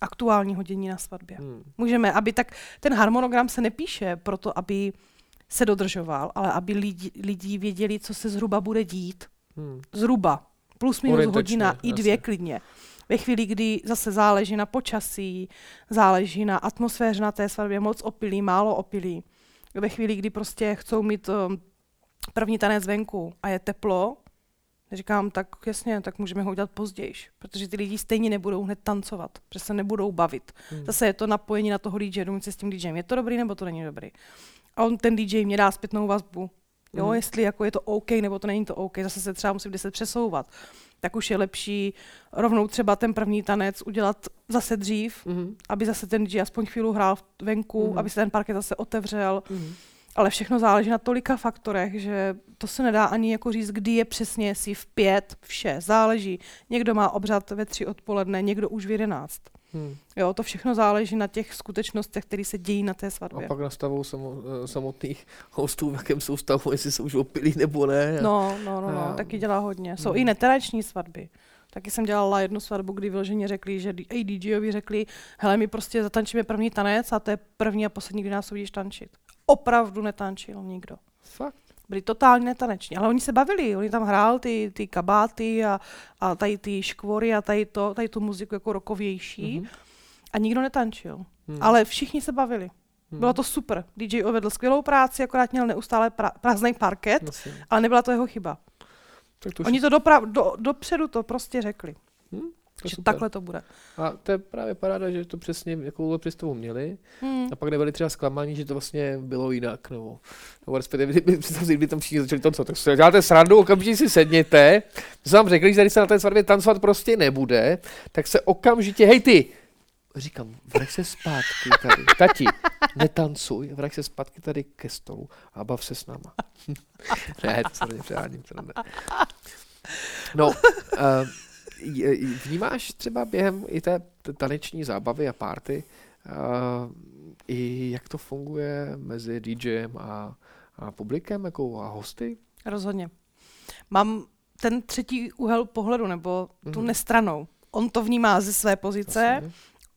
aktuálního dění na svatbě. Hmm. Můžeme, aby tak, ten harmonogram se nepíše proto, aby se dodržoval, ale aby lidi, lidi věděli, co se zhruba bude dít. Hmm. Zhruba. Plus minus hodina, i dvě klidně. Ve chvíli, kdy zase záleží na počasí, záleží na atmosféře na té svatbě, moc opilí, málo opilí. Ve chvíli, kdy prostě chcou mít um, první tanec venku a je teplo, Říkám, tak jasně, tak můžeme ho udělat později, protože ty lidi stejně nebudou hned tancovat, protože se nebudou bavit. Hmm. Zase je to napojení na toho DJ, domluvit se s tím DJem, je to dobrý nebo to není dobrý. A on, ten DJ mě dá zpětnou vazbu, jo, hmm. jestli jako je to OK nebo to není to OK, zase se třeba musím deset přesouvat. Tak už je lepší rovnou třeba ten první tanec udělat zase dřív, hmm. aby zase ten DJ aspoň chvíli hrál venku, hmm. aby se ten parket zase otevřel. Hmm ale všechno záleží na tolika faktorech, že to se nedá ani jako říct, kdy je přesně, jestli v pět, v šest, záleží. Někdo má obřad ve tři odpoledne, někdo už v jedenáct. Hmm. Jo, to všechno záleží na těch skutečnostech, které se dějí na té svatbě. A pak nastavou samo, eh, samotných hostů, v jakém jsou stavu, jestli jsou už opilí nebo ne. No, no, no, no taky dělá hodně. Jsou hmm. i netereční svatby. Taky jsem dělala jednu svatbu, kdy vyloženě řekli, že i DJovi řekli, hele, my prostě zatančíme první tanec a to je první a poslední, kdy nás uvidíš tančit opravdu netančil nikdo. Fakt? Byli totálně netaneční, ale oni se bavili, oni tam hrál ty, ty kabáty a, a tady ty škvory a tady, to, tady tu muziku jako rokovější mm-hmm. a nikdo netančil. Mm. Ale všichni se bavili. Hmm. Bylo to super. DJ ovedl skvělou práci, akorát měl neustále pra- prázdný parket, Myslím. ale nebyla to jeho chyba. Tak to Oni to dopra- do, dopředu to prostě řekli. Hmm. Že super. takhle to bude. A to je právě paráda, že to přesně jakou představu měli hmm. a pak nebyli třeba zklamání, že to vlastně bylo jinak, nebo, nebo respektive, kdyby, kdyby tam všichni začali tancovat, tak se děláte srandu, okamžitě si sedněte, my vám řekli, že tady se na té svatbě tancovat prostě nebude, tak se okamžitě, hej ty, říkám, vrať se zpátky tady, tati, netancuj, vrať se zpátky tady ke stolu a bav se s náma. ne, to se nepřeháním, to ne. No, uh, Vnímáš třeba během i té taneční zábavy a párty, uh, i jak to funguje mezi DJem a, a publikem jako a hosty? Rozhodně. Mám ten třetí úhel pohledu, nebo tu mm-hmm. nestranou. On to vnímá ze své pozice, Vlastně.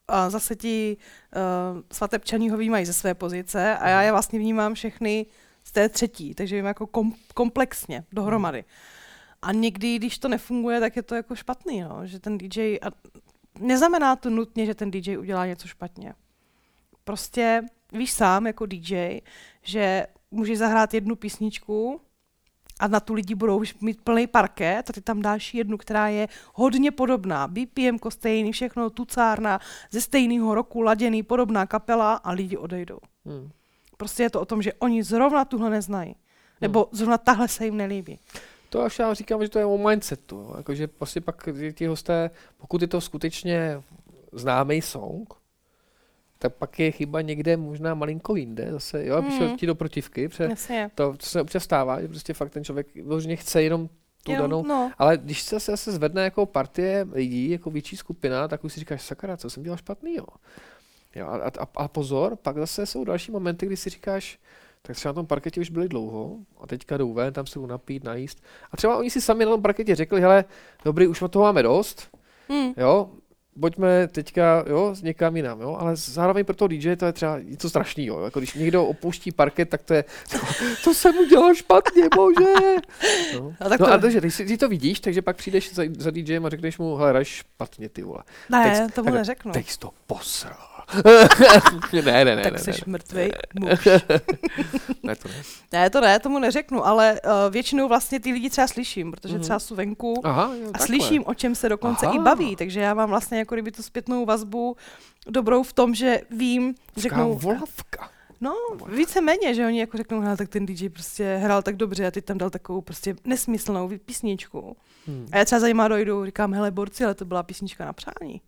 a zase ti uh, svatebčaní ho vnímají ze své pozice a já mhm. je vlastně vnímám všechny z té třetí, takže vím jako kom, komplexně dohromady. Mm. A někdy, když to nefunguje, tak je to jako špatný, no, že ten DJ, a neznamená to nutně, že ten DJ udělá něco špatně. Prostě víš sám jako DJ, že můžeš zahrát jednu písničku a na tu lidi budou mít plný parket a ty tam dáš jednu, která je hodně podobná. BPM stejný, všechno, tucárna, ze stejného roku, laděný, podobná kapela a lidi odejdou. Hmm. Prostě je to o tom, že oni zrovna tuhle neznají. Nebo hmm. zrovna tahle se jim nelíbí. To až já říkám, že to je o mindsetu. Jakože prostě pak ti hosté, pokud je to skutečně známý song, tak pak je chyba někde možná malinko jinde, zase, jo, mm. ti do protivky, protože to, to se občas stává, že prostě fakt ten člověk vložně chce jenom tu jo, danou, no. ale když se zase zvedne jako partie lidí, jako větší skupina, tak už si říkáš, sakra, co jsem dělal špatný, jo. jo a, a, a, pozor, pak zase jsou další momenty, kdy si říkáš, tak třeba na tom parketě už byli dlouho a teďka jdou ven, tam se jdou napít, najíst. A třeba oni si sami na tom parketě řekli, hele, dobrý, už toho máme dost, hmm. jo, pojďme teďka jo, s někam jinam, jo, ale zároveň pro toho DJ to je třeba něco strašného, jako když někdo opouští parket, tak to je, to, to jsem udělal špatně, bože. No, a, tak no to... a takže, když, si, když to vidíš, takže pak přijdeš za, za DJem a řekneš mu, hele, hraj špatně, ty vole. Ne, teď, tomu neřeknu. Teď jsi to posral. ne, ne, ne. Tak ne, jsi ne. mrtvej muž. ne, to ne. Ne, to ne, tomu neřeknu, ale uh, většinou vlastně ty lidi třeba slyším, protože mm-hmm. třeba jsou venku Aha, jo, a takhle. slyším, o čem se dokonce Aha. i baví, takže já mám vlastně jako kdyby tu zpětnou vazbu dobrou v tom, že vím, řeknou... volavka. No, víceméně, že oni jako řeknou, tak ten DJ prostě hrál tak dobře a teď tam dal takovou prostě nesmyslnou písničku. Hmm. A já třeba zajímá dojdu, říkám, hele borci, ale to byla písnička na přání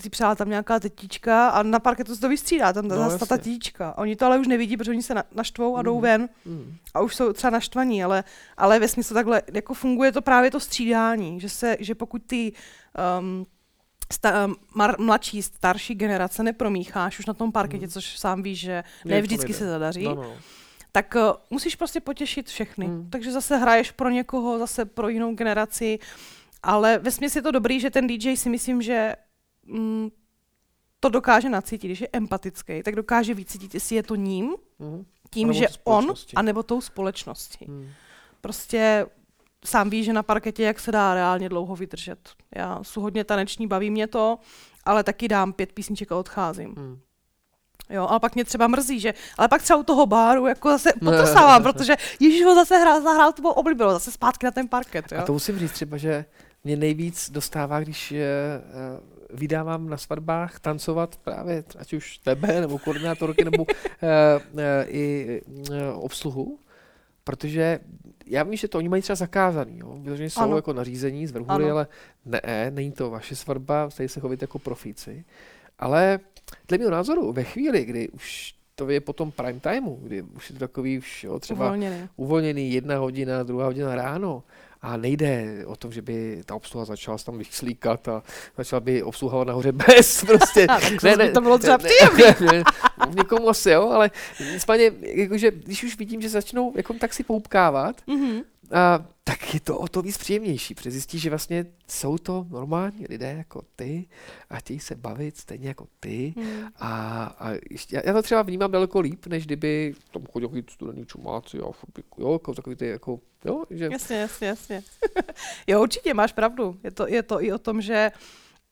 si přála tam nějaká tetička a na parketu se to vystřídá, tam no, ta tetička. Oni to ale už nevidí, protože oni se naštvou a jdou mm. ven mm. a už jsou třeba naštvaní, ale, ale ve smyslu takhle, jako funguje to právě to střídání, že, se, že pokud ty um, sta- mar- mladší, starší generace nepromícháš už na tom parketě, což sám víš, že ne vždycky se zadaří, No, no. tak uh, musíš prostě potěšit všechny. Hmm. Takže zase hraješ pro někoho, zase pro jinou generaci, ale ve je to dobrý, že ten DJ si myslím, že mm, to dokáže nacítit, když je empatický, tak dokáže vycítit, jestli je to ním, Mhm. tím, že on, anebo tou společností. Hmm. Prostě sám víš, že na parketě jak se dá reálně dlouho vydržet. Já jsem hodně taneční, baví mě to, ale taky dám pět písniček a odcházím. Hmm. Jo, ale pak mě třeba mrzí, že, ale pak třeba u toho báru jako zase potrestávám, protože Ježíš ho zase hrál, zahrál to oblíbenou, zase zpátky na ten parket, jo. A to musím říct třeba, že mě nejvíc dostává, když uh, vydávám na svatbách tancovat právě ať už tebe, nebo koordinátorky, nebo uh, uh, i uh, obsluhu, protože já vím, že to oni mají třeba zakázaný, jo? protože jsou Ano. jako nařízení z vrchu, Ano. ale ne, není to vaše svatba, tady se chovit jako profíci. Ale dle mého názoru, ve chvíli, kdy už to je po tom prime timeu, kdy už je to takový už jo, třeba Uvolněný. uvolněný jedna hodina, druhá hodina ráno a nejde o tom, že by ta obsluha začala tam vyslíkat a začala by obsluhovat nahoře bez prostě. Zase by to bylo třeba příjemné. Ne, někomu asi jo, ale nicméně, jakože, když už vidím, že začnou jako tak si poupkávat, Mhm. A, tak je to o to víc příjemnější, protože zjistí, že vlastně jsou to normální lidé jako ty a chtějí se bavit stejně jako ty Hmm. a, a ještě, já, to třeba vnímám daleko líp, než kdyby tam chodili takový studený čumáci a jo, jako takový ty jako, jo, že Jasně, jasně, jasně. jo, určitě máš pravdu. Je to, je to i o tom, že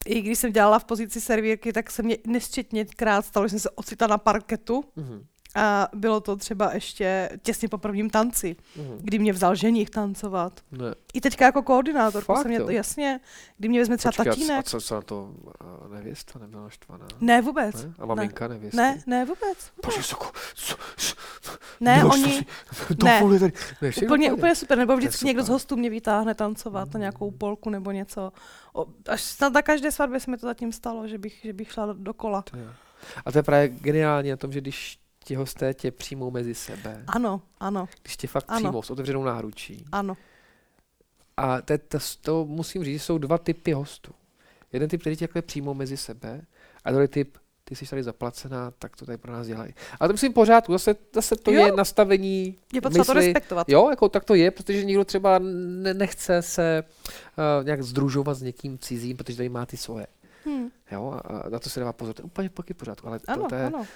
i když jsem dělala v pozici servírky, tak se mě nesčetněkrát stalo, že jsem se ocitla na parketu mhm, a bylo to třeba ještě těsně po prvním tanci, mhm, kdy mě vzal ženich tancovat. ne. I teďka jako koordinátor, Fakt, se mě to, jasně, kdy mě vezme třeba Počkej, tatínek. A co se na to nevěsta nebyla naštvaná? Ne, vůbec. Ne? A maminka nevěsty? Ne, ne, vůbec. Bože, soko, co, co, Ne, Miloš, oni, ne. tady. Ne, všechno úplně, úplně super, nebo vždycky někdo z hostů mě vytáhne tancovat na nějakou polku nebo něco. O, až snad na každé svatbě se mi to zatím stalo, že bych, že bych šla do kola. To je. A to je právě geniální na tom, že když ti hosté tě přijmou mezi sebe, Ano, ano, když tě fakt Ano. přijmou s otevřenou náručí, ano. A to, to, to musím říct, že jsou dva typy hostů. Jeden typ, který tě takhle přijmou mezi sebe, a druhý typ, ty jsi tady zaplacená, tak to tady pro nás dělají. A to myslím v pořádku, zase, zase to Jo. je nastavení Je potřeba to mysli. respektovat. Jo, jako tak to je, protože někdo třeba ne, nechce se uh, nějak združovat s někým cizím, protože tady má ty svoje. Hm. Jo, a, a na to se dává pozor. To je úplně pak v pořádku, ale to, Ano, to je... ano.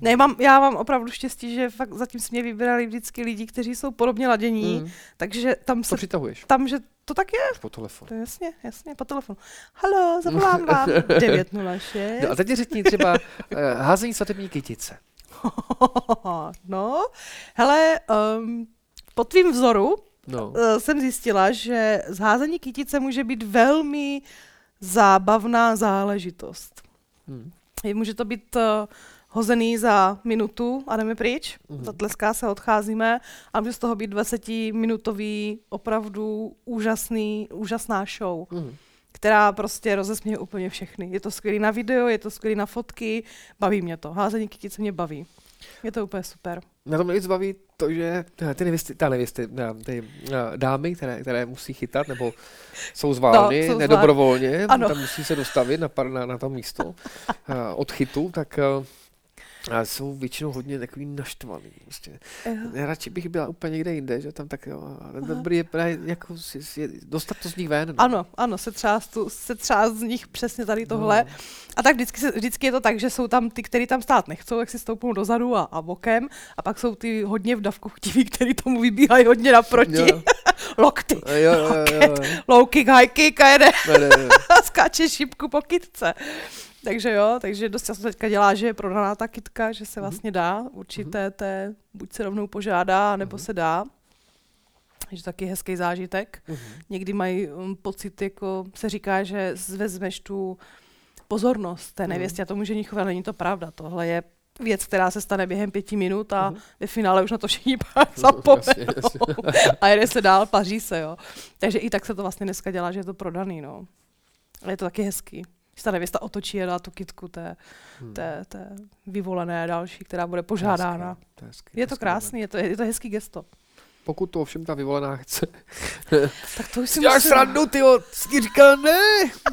Ne, mám, já mám opravdu štěstí, že fakt zatím si mě vybrali vždycky lidi, kteří jsou podobně ladění, Mm, takže tam to se, přitahuješ tam, že to tak je. po telefonu. To je jasně, jasně, po telefonu. Halo, zavolám vám 906. No a teď řekni třeba uh, házení svatební kytice. no, hele, um, po tvým vzoru No. uh, jsem zjistila, že zházení kytice může být velmi zábavná záležitost. Hmm. Je- Může to být uh, hozený za minutu a jdeme pryč, Mhm. zatleská se, odcházíme a může z toho být 20-minutový opravdu úžasný, úžasná show, Hmm. která prostě rozesměje úplně všechny. Je to skvělý na video, je to skvělý na fotky, baví mě to. Házení kytice mě baví. Je to úplně super. Na tom nejvíc baví to, že eh, ty nevěsty, ta nevěsty, ne, ty uh, dámy, které, které musí chytat, nebo jsou zvány No, jsou no, zvány. nedobrovolně, tam musí se dostavit na, na, na to místo uh, od chytu, tak a jsou většinou hodně takový naštvaný. Prostě. Já radši bych byla úplně někde jinde, že tam tak jo, dobrý je právě jako si, si, dostat to z nich ven. no. Ano, ano, se třeba, se třeba z nich přesně tady tohle. No. A tak vždycky, se, vždycky je to tak, že jsou tam ty, kteří tam stát nechcou, jak si stoupnou dozadu a, a bokem. A pak jsou ty hodně v davku chtiví, kteří tomu vybíhají hodně naproti. Jo. Lokty, Jo, jo, jo, jo. low kick, high kick a jede Ne, ne, ne. skáče šipku po kitce. Takže jo, takže dost často teďka dělá, že je prodaná ta kitka, že se Mhm. vlastně dá určité té, buď se rovnou požádá, nebo Mhm. se dá. Takže taky hezký zážitek. Mhm. Někdy mají um, pocit, jako se říká, že vezmeš tu pozornost té Mhm. nevěstě a tomu ženichovi, ale není to pravda. Tohle je věc, která se stane během pěti minut a Mhm. ve finále už na to všichni zapomenou. A jede se dál, paří se, jo. Takže i tak se to vlastně dneska dělá, že je to prodaný, no. A je to taky hezký. Když ta nevěsta otočí a dá tu kitku té, Hmm. té, té vyvolené další, která bude požádána. hezký, to je hezký, Je to krásný, je to, je to hezký gesto. Pokud to ovšem ta vyvolená chce. Tak to už si Děláš musel, srandu, tyjo. Jsi říká, ne.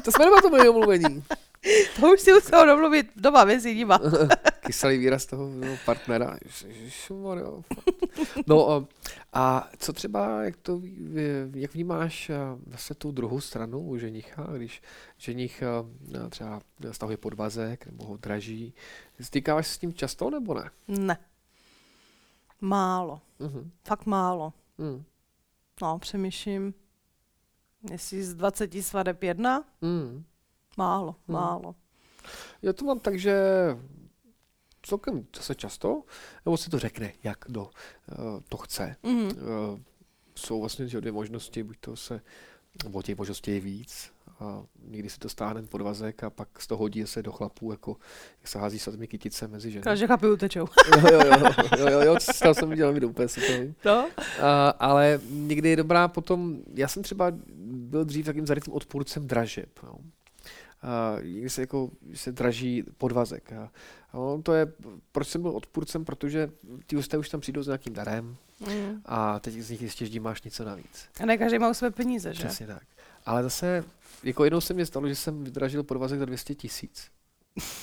To jsme nemá to moje omluvení. to už si musel domluvit doma mezi nima. Kyselý výraz toho no, partnera. Ježišmarja, fakt. No a, co třeba, jak to, jak vnímáš zase tu druhou stranu u ženicha, když ženich třeba stahuje podvazek nebo ho draží. Stýkáváš se s tím často nebo ne? Ne. Málo. Mhm. Fakt málo. Mm. No, přemýšlím, jestli z 20 svadeb jedna? Mm. Málo, Hmm. málo. Já to mám tak, že celkem zase často, nebo si to řekne, jak kdo uh, to chce. Mhm. Uh, jsou vlastně dvě možnosti, buď to se, nebo těch možností je víc, a někdy si to stáhne podvazek a pak z toho hodí se do chlapů, jako jak se hází sadmi kytice mezi ženy. Každý chlapi utečou. jo, jo, jo, jo, jo, jo, tam jsem viděl video úplně super. No? A, ale někdy je dobrá potom, já jsem třeba byl dřív takým zarytým odpůrcem dražeb. No. A když se, jako, se draží podvazek. A, a on to je, proč jsem byl odpůrcem, protože ty hosté už tam přijdou s nějakým darem Mm. a teď z nich ještě vždy máš něco navíc. A ne každý má u sebe peníze, že? Přesně tak. Ale zase, jako jednou se mi stalo, že jsem vydražil podvazek za 200 tisíc.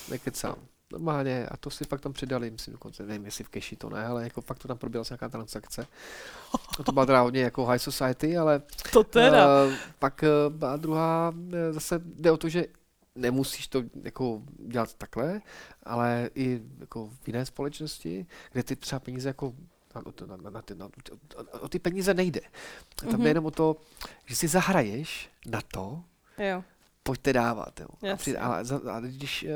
Nekecám. Normálně, a to si fakt tam přidali, myslím dokonce, nevím, jestli v keši to ne, ale jako fakt to tam proběhla nějaká transakce. A to byla teda hodně jako high society, ale To teda. Uh, pak uh, byla druhá, eh, zase jde o to, že nemusíš to jako dělat takhle, ale i jako v jiné společnosti, kde ty třeba peníze jako na, na, na, na, ty, na, o ty peníze nejde. Tam Mhm. je jenom o to, že si zahraješ na to, Jo. pojďte dávat. Jo. A, při, a, za- a když eh,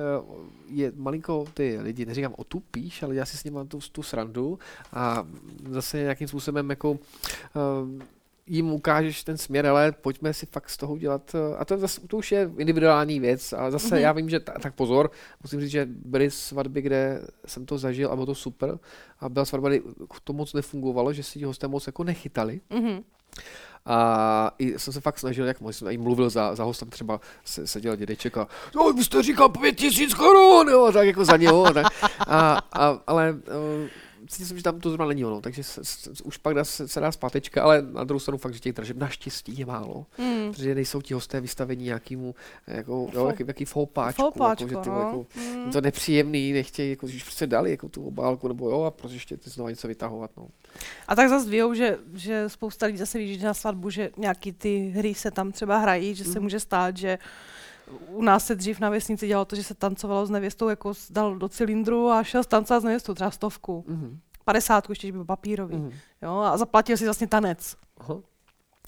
je malinko ty lidi, neříkám otupíš, ale já si s nimi mám tu, tu srandu a zase nějakým způsobem jako uh, jim ukážeš ten směr, ale pojďme si fakt z toho udělat, eh, a to, zase, to už je individuální věc a zase Mhm. já vím, že ta, tak pozor, musím říct, že byly svatby, kde jsem to zažil a bylo to super a byla svatba, kdy to moc nefungovalo, že si ti hosté moc jako nechytali Mhm. a i jsem se fakt snažil, jak jsem i mluvil za, za hostem, třeba se, seděl dědeček a jo, vy jste říkal pět tisíc korun, jo, tak jako za něho. Tak. a, a, ale cítil jsem, že tam to zrovna není ono, takže se, se, už pak dá, se, se dá zpátečka, ale na druhou stranu fakt, že těch dražeb naštěstí je málo, Mm. protože nejsou ti hosté vystavení nějakému, jako, jo, Fo- jaký, jaký foupáčku, Foupáčko, jako, že ty, no. jako, Mm. to nepříjemný, nechtějí, jako, když prostě dali jako tu obálku, nebo jo, a prostě ještě ty znovu něco vytahovat, no. A tak zase vějou, že, že spousta lidí zase že na svatbu, že nějaký ty hry se tam třeba hrají, že se Mhm. může stát, že u nás se dřív na vesnici dělalo to, že se tancovalo s nevěstou, jako dal do cylindru a šel tancovat s nevěstou, třeba stovku, Mhm. padesátku, ještě když byl papírový, Mhm. jo, a zaplatil si vlastně tanec. Aha.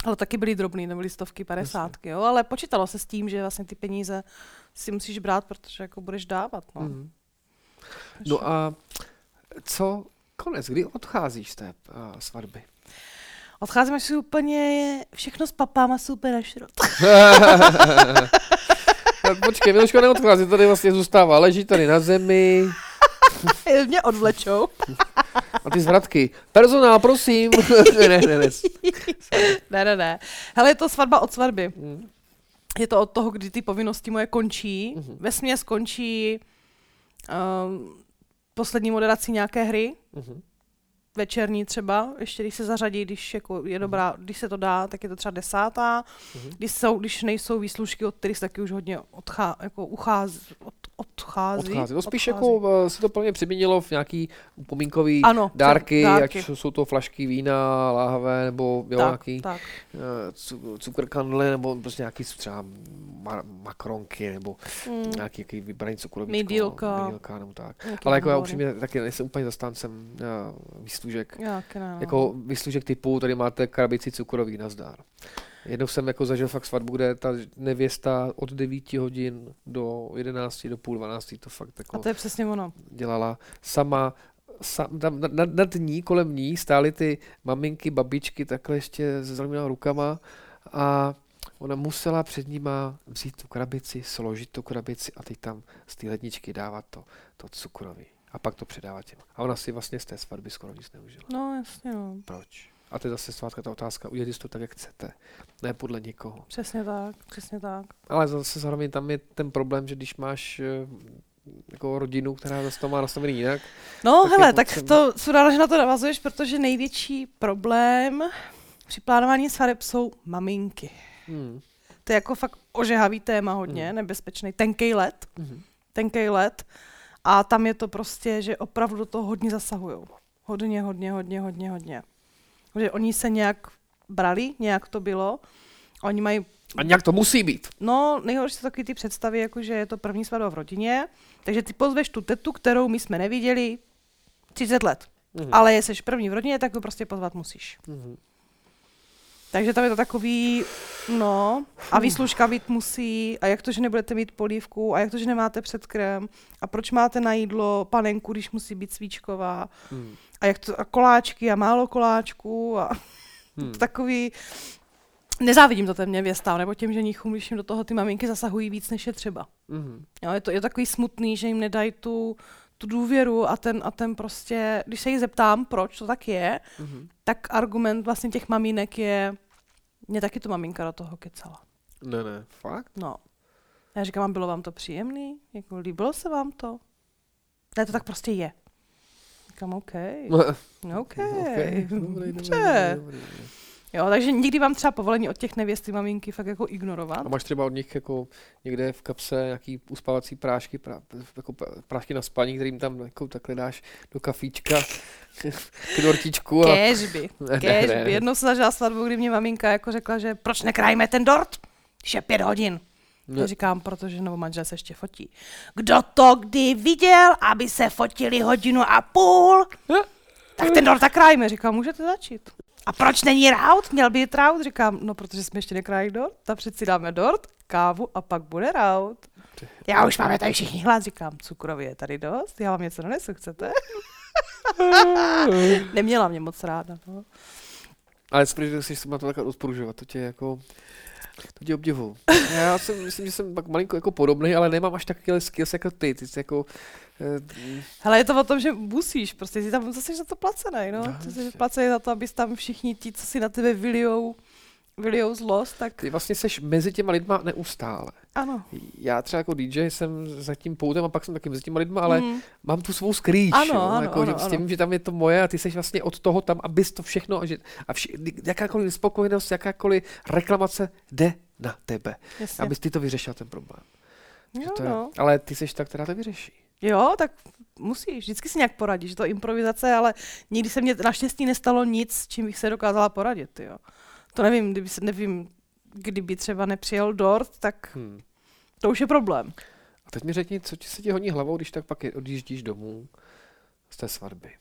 Ale taky byly drobný, nebyly stovky, padesátky, jo, ale počítalo se s tím, že vlastně ty peníze si musíš brát, protože jako budeš dávat, no. Mhm. No a co konec, kdy odcházíš z té uh, svatby? Odcházím, až si úplně všechno s papáma super na šrot. Počkej, Miloška neodchází, tady vlastně zůstává, leží tady na zemi Mě odvlečou. a ty zvratky. Personál, prosím. ne, ne, ne. Ne, ne, ne. Hele, je to svatba od svatby. Mhm. Je to od toho, kdy ty povinnosti moje končí. Mhm. Mm-hmm. Ve směs končí um, poslední moderací nějaké hry, Mhm. Večerní třeba, ještě když se zařadí, když jako je dobrá, když se to dá, tak je to třeba desátá. Mhm. Když, jsou, když nejsou výslužky, od kterých se taky už hodně odchá, jako uchází, od, odchází. Odchází. No spíš odchází. jako se to plně přeměnilo v nějaký upomínkový ano, dárky, dárky. ať jsou to flašky vína, láhve, nebo jo, tak, nějaký tak. cu- cukrkandle, nebo prostě nějaký třeba ma- makronky, nebo Mm, nějaký, nějaký vybraný cukrovíčko. Mydýlka, nebo tak. nějaký Ale jako já upřímně taky nejsem úplně zastáncem uh, výslužek. Taky ne, no. Jako výslužek typu, tady máte krabici cukroví, nazdar. Jednou jsem jako zažil fakt svatbu, kde ta nevěsta od 9 hodin do 11, do půl 12 to fakt A jako to je přesně ono. dělala sama. Sam, tam, nad, nad- ní, kolem ní stály ty maminky, babičky takhle ještě se založenýma rukama a ona musela před nima vzít tu krabici, složit tu krabici a teď tam z té ledničky dávat to, to cukroví. A pak to předávat těm. A ona si vlastně z té svatby skoro nic neužila. No jasně, no. Proč? A to je zase svátka ta otázka, udělejte si to tak, jak chcete, ne podle někoho. Přesně tak, přesně tak. Ale zase zároveň tam je ten problém, že když máš eh, jako rodinu, která zase to má nastavený jinak. No Tak hele, tak potřeba- to, jsou ráda, že na to navazuješ, protože největší problém při plánování svateb jsou maminky. Hmm. To je jako fakt ožehavý téma hodně, Hmm. nebezpečný. Tenkej let, Mhm. tenkej let. A tam je to prostě, že opravdu do toho hodně zasahujou. Hodně, hodně, hodně, hodně, hodně. Že oni se nějak brali, nějak to bylo. Oni mají A nějak to musí být. No, nejhorší jsou taky ty představy, jako že je to první svatba v rodině, takže ty pozveš tu tetu, kterou my jsme neviděli 30 let. Mhm. Ale jestli první v rodině, tak to prostě pozvat musíš. Mhm. Takže tam je to takový, no, a výslužka být musí, a jak to, že nebudete mít polívku, a jak to, že nemáte předkrém, a proč máte na jídlo panenku, když musí být svíčková, Mhm. a jak to, a koláčky, a málo koláčků, a to takový, nezávidím to těm nevěstám, nebo těm ženichům, když jim do toho ty maminky zasahují víc, než je třeba. Mhm. Jo, je to je takový smutný, že jim nedají tu, tu důvěru a ten, a ten prostě, když se jich zeptám, proč to tak je, Mhm. tak argument vlastně těch mamínek je, mě taky to maminka do toho kecala. Ne, ne, fakt? No. Já říkám, "A bylo vám to příjemný? Jako líbilo se vám to? Ne, to tak prostě je. Říkám, OK. OK. Okay. Dobrý, dobrý, Dobře. dobrý, dobrý. Jo, takže nikdy vám třeba povolení od těch nevěsty maminky fakt jako ignorovat. A máš třeba od nich jako někde v kapse nějaký uspávací prášky, prá, jako pr- prášky na spaní, kterým tam jako takhle dáš do kafíčka k dortičku. A... Kéžby. Ne, Kéž ne, by. Jednou se zažila svatbu, kdy mě maminka jako řekla, že proč nekrájíme ten dort, když je pět hodin. Ne. Já říkám, protože nebo manžel se ještě fotí. Kdo to kdy viděl, aby se fotili hodinu a půl? Tak ten dort tak krájíme. Říkám, můžete začít. A proč není raut? Měl být raut? Říkám, no protože jsme ještě nekrájili dort. Tak přeci dáme dort, kávu a pak bude raut. Já už máme tady všichni hlad, říkám, cukroví je tady dost, já vám něco donesu, chcete? Neměla mě moc ráda. No. Ale spíš, že si to takhle rozpružovat, to tě jako, to tě obdivu. Já si myslím, že jsem pak malinko jako podobný, ale nemám až takový skills jako ty. Ty jsi jako, eh, Hele, je to o tom, že musíš, prostě jsi tam zase za to placený, no. No, Ty jsi placený za to, abys tam všichni ti, co si na tebe vylijou, vylijou zlost, tak ty vlastně seš mezi těma lidma neustále. ano. Já třeba jako DJ jsem za tím poutem a pak jsem taky mezi těma lidma, ale Mm. mám tu svou skrýč. Ano, jo, ano, jako, že ano, prostě ano. vím, že tam je to moje a ty jsi vlastně od toho tam, abys to všechno, a, že, a vši, jakákoliv nespokojenost, jakákoliv reklamace jde na tebe, Jasně. abys ty to vyřešil ten problém. Že Jo, to je, no. Ale ty jsi ta, která to vyřeší. jo, tak musíš, vždycky si nějak poradíš, že to je improvizace, ale nikdy se mně naštěstí nestalo nic, s čím bych se dokázala poradit, jo. To nevím, kdyby se, nevím, kdyby třeba nepřijel dort, tak Hmm. to už je problém. A teď mi řekni, co ti se ti honí hlavou, když tak pak odjíždíš domů z té svatby.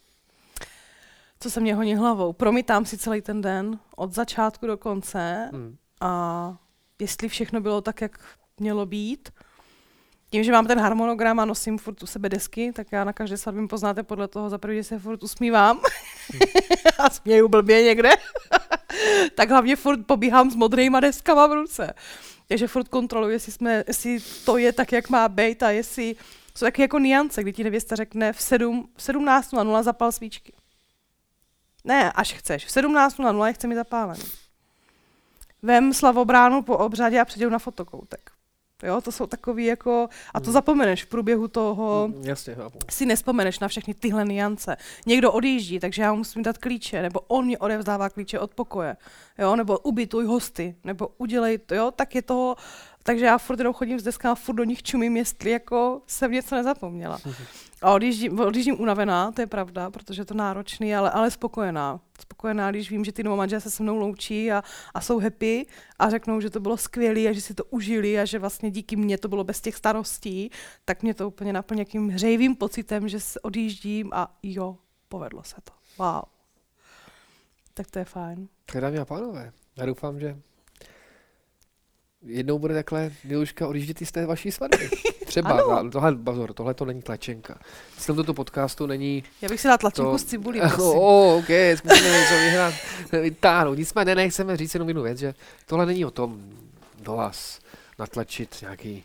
Co se mě honí hlavou? Promítám si celý ten den, od začátku do konce, Hmm. a jestli všechno bylo tak, jak mělo být. Tím, že mám ten harmonogram a nosím furt u sebe desky, tak já na každé svatbě poznáte podle toho, za první, že se furt usmívám a směju blbě někde, tak hlavně furt pobíhám s modrýma deskama v ruce. Takže furt kontroluji, jestli, jsme, jestli to je tak, jak má být a jestli jsou taky jako niance, kdy ti nevěsta řekne v 7, v 17.00 zapal svíčky. Ne, až chceš. V 17.00 je chce mi zapálený. Vem slavobránu po obřadě a předěl na fotokoutek. Jo, to jsou takový jako, a to Hmm. zapomeneš v průběhu toho, Hmm, jasně, chápu. si nespomeneš na všechny tyhle niance. Někdo odjíždí, takže já mu musím dát klíče, nebo on mě odevzdává klíče od pokoje, jo, nebo ubytuj hosty, nebo udělej to, jo, tak je toho, takže já furt jenom chodím s deskama, furt do nich čumím, jestli jako jsem něco nezapomněla. A odjíždím, odjíždím unavená, to je pravda, protože je to náročný, ale, ale spokojená. Spokojená, když vím, že ty manželé se se mnou loučí a, a jsou happy a řeknou, že to bylo skvělé a že si to užili a že vlastně díky mně to bylo bez těch starostí, tak mě to úplně naplně jakým hřejivým pocitem, že se odjíždím a jo, povedlo se to. Wow. Tak to je fajn. Dámy a pánové, já doufám, že jednou bude takhle Miluška odjíždět i z té vaší svatby. Třeba, Ano. tohle, pozor, tohle to není tlačenka. Z tomto podcastu není... Já bych si dala tlačenku To- s cibulí, Oh, prosím. OK, zkusíme něco vyhrát, vytáhnout. Nicméně nechceme říct jenom jednu věc, že tohle není o tom do vás natlačit nějaký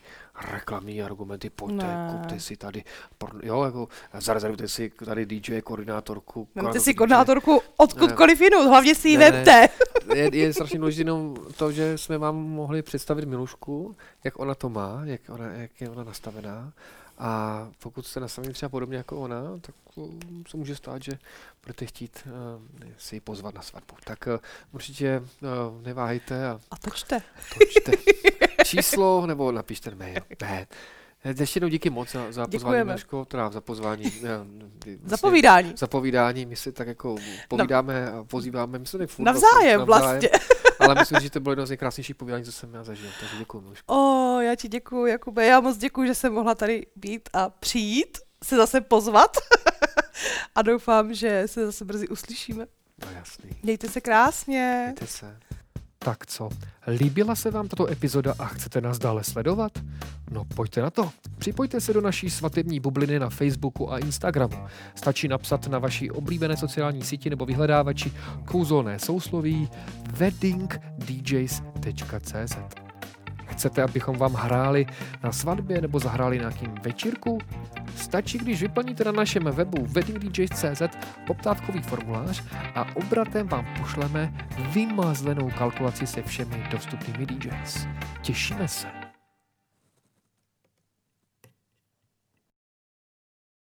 reklamní argumenty, pojďte, Ne. kupte si tady, porn- jo, jako zarezervujte si tady DJ, koordinátorku. Vemte si koordinátorku odkudkoliv jinou, hlavně si ji Ne, vemte. je, je strašně důležité jenom to, že jsme vám mohli představit Milušku, jak ona to má, jak, ona, jak je ona nastavená A pokud jste nastavení třeba podobně jako ona, tak um, se může stát, že budete chtít uh, si ji pozvat na svatbu. Tak uh, určitě uh, neváhejte a, a točte. točte číslo nebo napište mail. Ne. Ještě jednou díky moc za, za pozvání, Meško, teda za pozvání. Vlastně, za povídání. Za povídání, my si tak jako povídáme a pozýváme, my se furt navzájem, vlastně. vlastně. Ale myslím, že to bylo jedno z nejkrásnějších povídání, co jsem já zažil, takže děkuji. Meško. O, já ti děkuji, Jakube, já moc děkuji, že jsem mohla tady být a přijít, se zase pozvat a doufám, že se zase brzy uslyšíme. No jasný. Mějte se krásně. Mějte se. Tak co, líbila se vám tato epizoda a chcete nás dále sledovat? No pojďte na to. Připojte se do naší svatební bubliny na Facebooku a Instagramu. Stačí napsat na vaší oblíbené sociální síti nebo vyhledávači kouzelné sousloví weddingdjs.cz Chcete, abychom vám hráli na svatbě nebo zahráli nějakým večírku? Stačí, když vyplníte na našem webu weddingdjs.cz poptávkový formulář a obratem vám pošleme vymazlenou kalkulaci se všemi dostupnými DJs. Těšíme se.